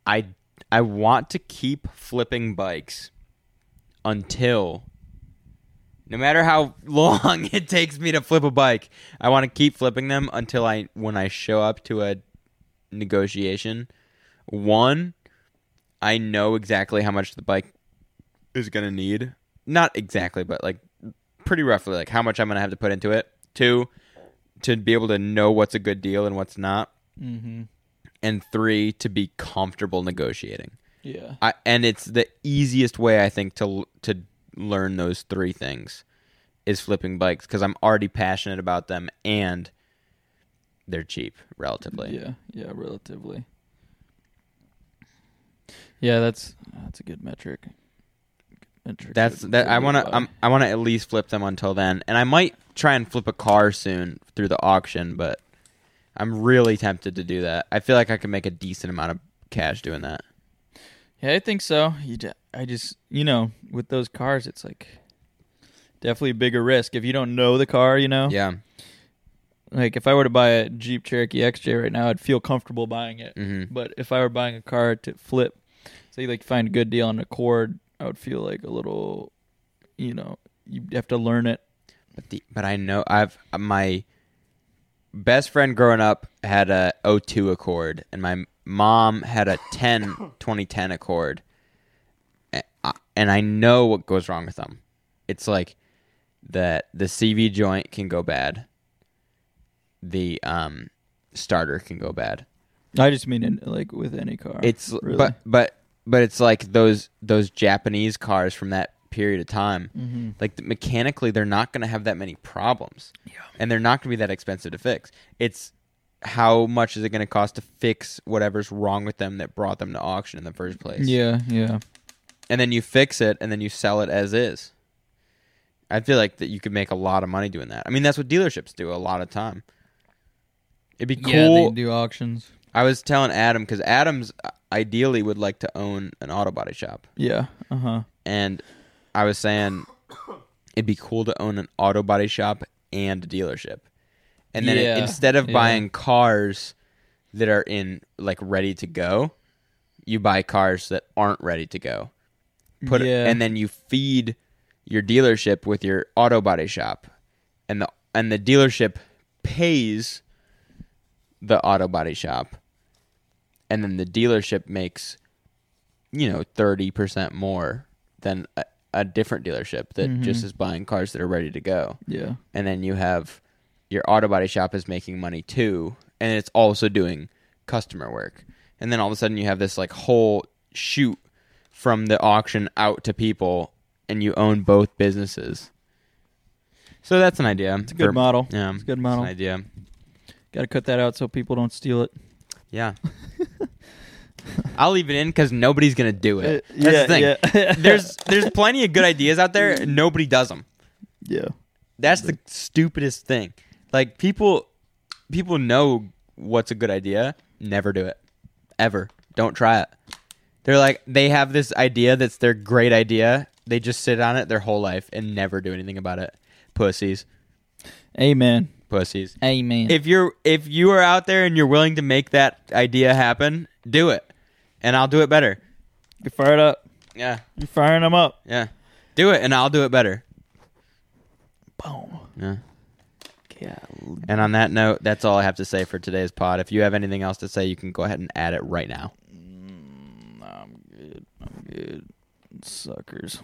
I I want to keep flipping bikes until no matter how long it takes me to flip a bike, I want to keep flipping them until I when I show up to a negotiation, one I know exactly how much the bike is going to need. Not exactly, but like pretty roughly like how much I'm going to have to put into it. Two, to be able to know what's a good deal and what's not, Mm-hmm. and three to be comfortable negotiating. Yeah. I, and it's the easiest way I think to to learn those three things is flipping bikes because I'm already passionate about them and they're cheap relatively. Yeah. Yeah. Relatively. Yeah, that's that's a good metric. Good metric That's that I want to. I'm, want to at least flip them until then, and I might try and flip a car soon through the auction, but I'm really tempted to do that. I feel like I can make a decent amount of cash doing that. Yeah, I think so. You, I just, you know, with those cars, it's like definitely a bigger risk if you don't know the car. You know, Yeah. like if I were to buy a Jeep Cherokee XJ right now, I'd feel comfortable buying it. hmm But if I were buying a car to flip, say like find a good deal on a Accord, I would feel like a little, you know, you have to learn it. But the but I know I've my best friend growing up had a 02 Accord and my mom had a 10 2010 Accord. And I know what goes wrong with them. It's like that the CV joint can go bad. The um starter can go bad. I just mean in, like with any car. It's really. but but but it's like those those Japanese cars from that period of time. Mhm. Like mechanically, they're not going to have that many problems, Yeah. and they're not going to be that expensive to fix. It's how much is it going to cost to fix whatever's wrong with them that brought them to auction in the first place? yeah, yeah, and then you fix it, and then you sell it as is. I feel like that you could make a lot of money doing that. I mean, that's what dealerships do a lot of time. It'd be cool. yeah. They do auctions. I was telling Adam because Adams uh, ideally would like to own an auto body shop, Yeah. Uh huh. and I was saying it'd be cool to own an auto body shop and a dealership, and then Yeah, instead of yeah. buying cars that are in like ready to go, you buy cars that aren't ready to go. Put yeah. and then you feed your dealership with your auto body shop, and the and the dealership pays the auto body shop, and then the dealership makes, you know, thirty percent more than a, a different dealership that Mhm. just is buying cars that are ready to go, yeah. and then you have your auto body shop is making money too, and it's also doing customer work, and then all of a sudden you have this like whole shoot from the auction out to people, and you own both businesses. So that's an idea. It's a good model. Yeah, It's a good model. an idea. Got to cut that out so people don't steal it. Yeah. I'll leave it in because nobody's gonna do it. Uh, That's yeah, the thing. yeah. there's there's plenty of good ideas out there. Nobody does them. yeah. That's the stupidest thing. Like people, people know what's a good idea. Never do it. Ever. Don't try it. They're like they have this idea that's their great idea. They just sit on it their whole life and never do anything about it. Pussies. Amen. Pussies. Amen. if you're if you are out there and you're willing to make that idea happen, do it, and I'll do it better. you're fired up, Yeah, you're firing them up. yeah, do it, and I'll do it better. Boom. Yeah. Yeah. And on that note, that's all I have to say for today's pod. If you have anything else to say, you can go ahead and add it right now. Mm, I'm good. I'm good. Suckers.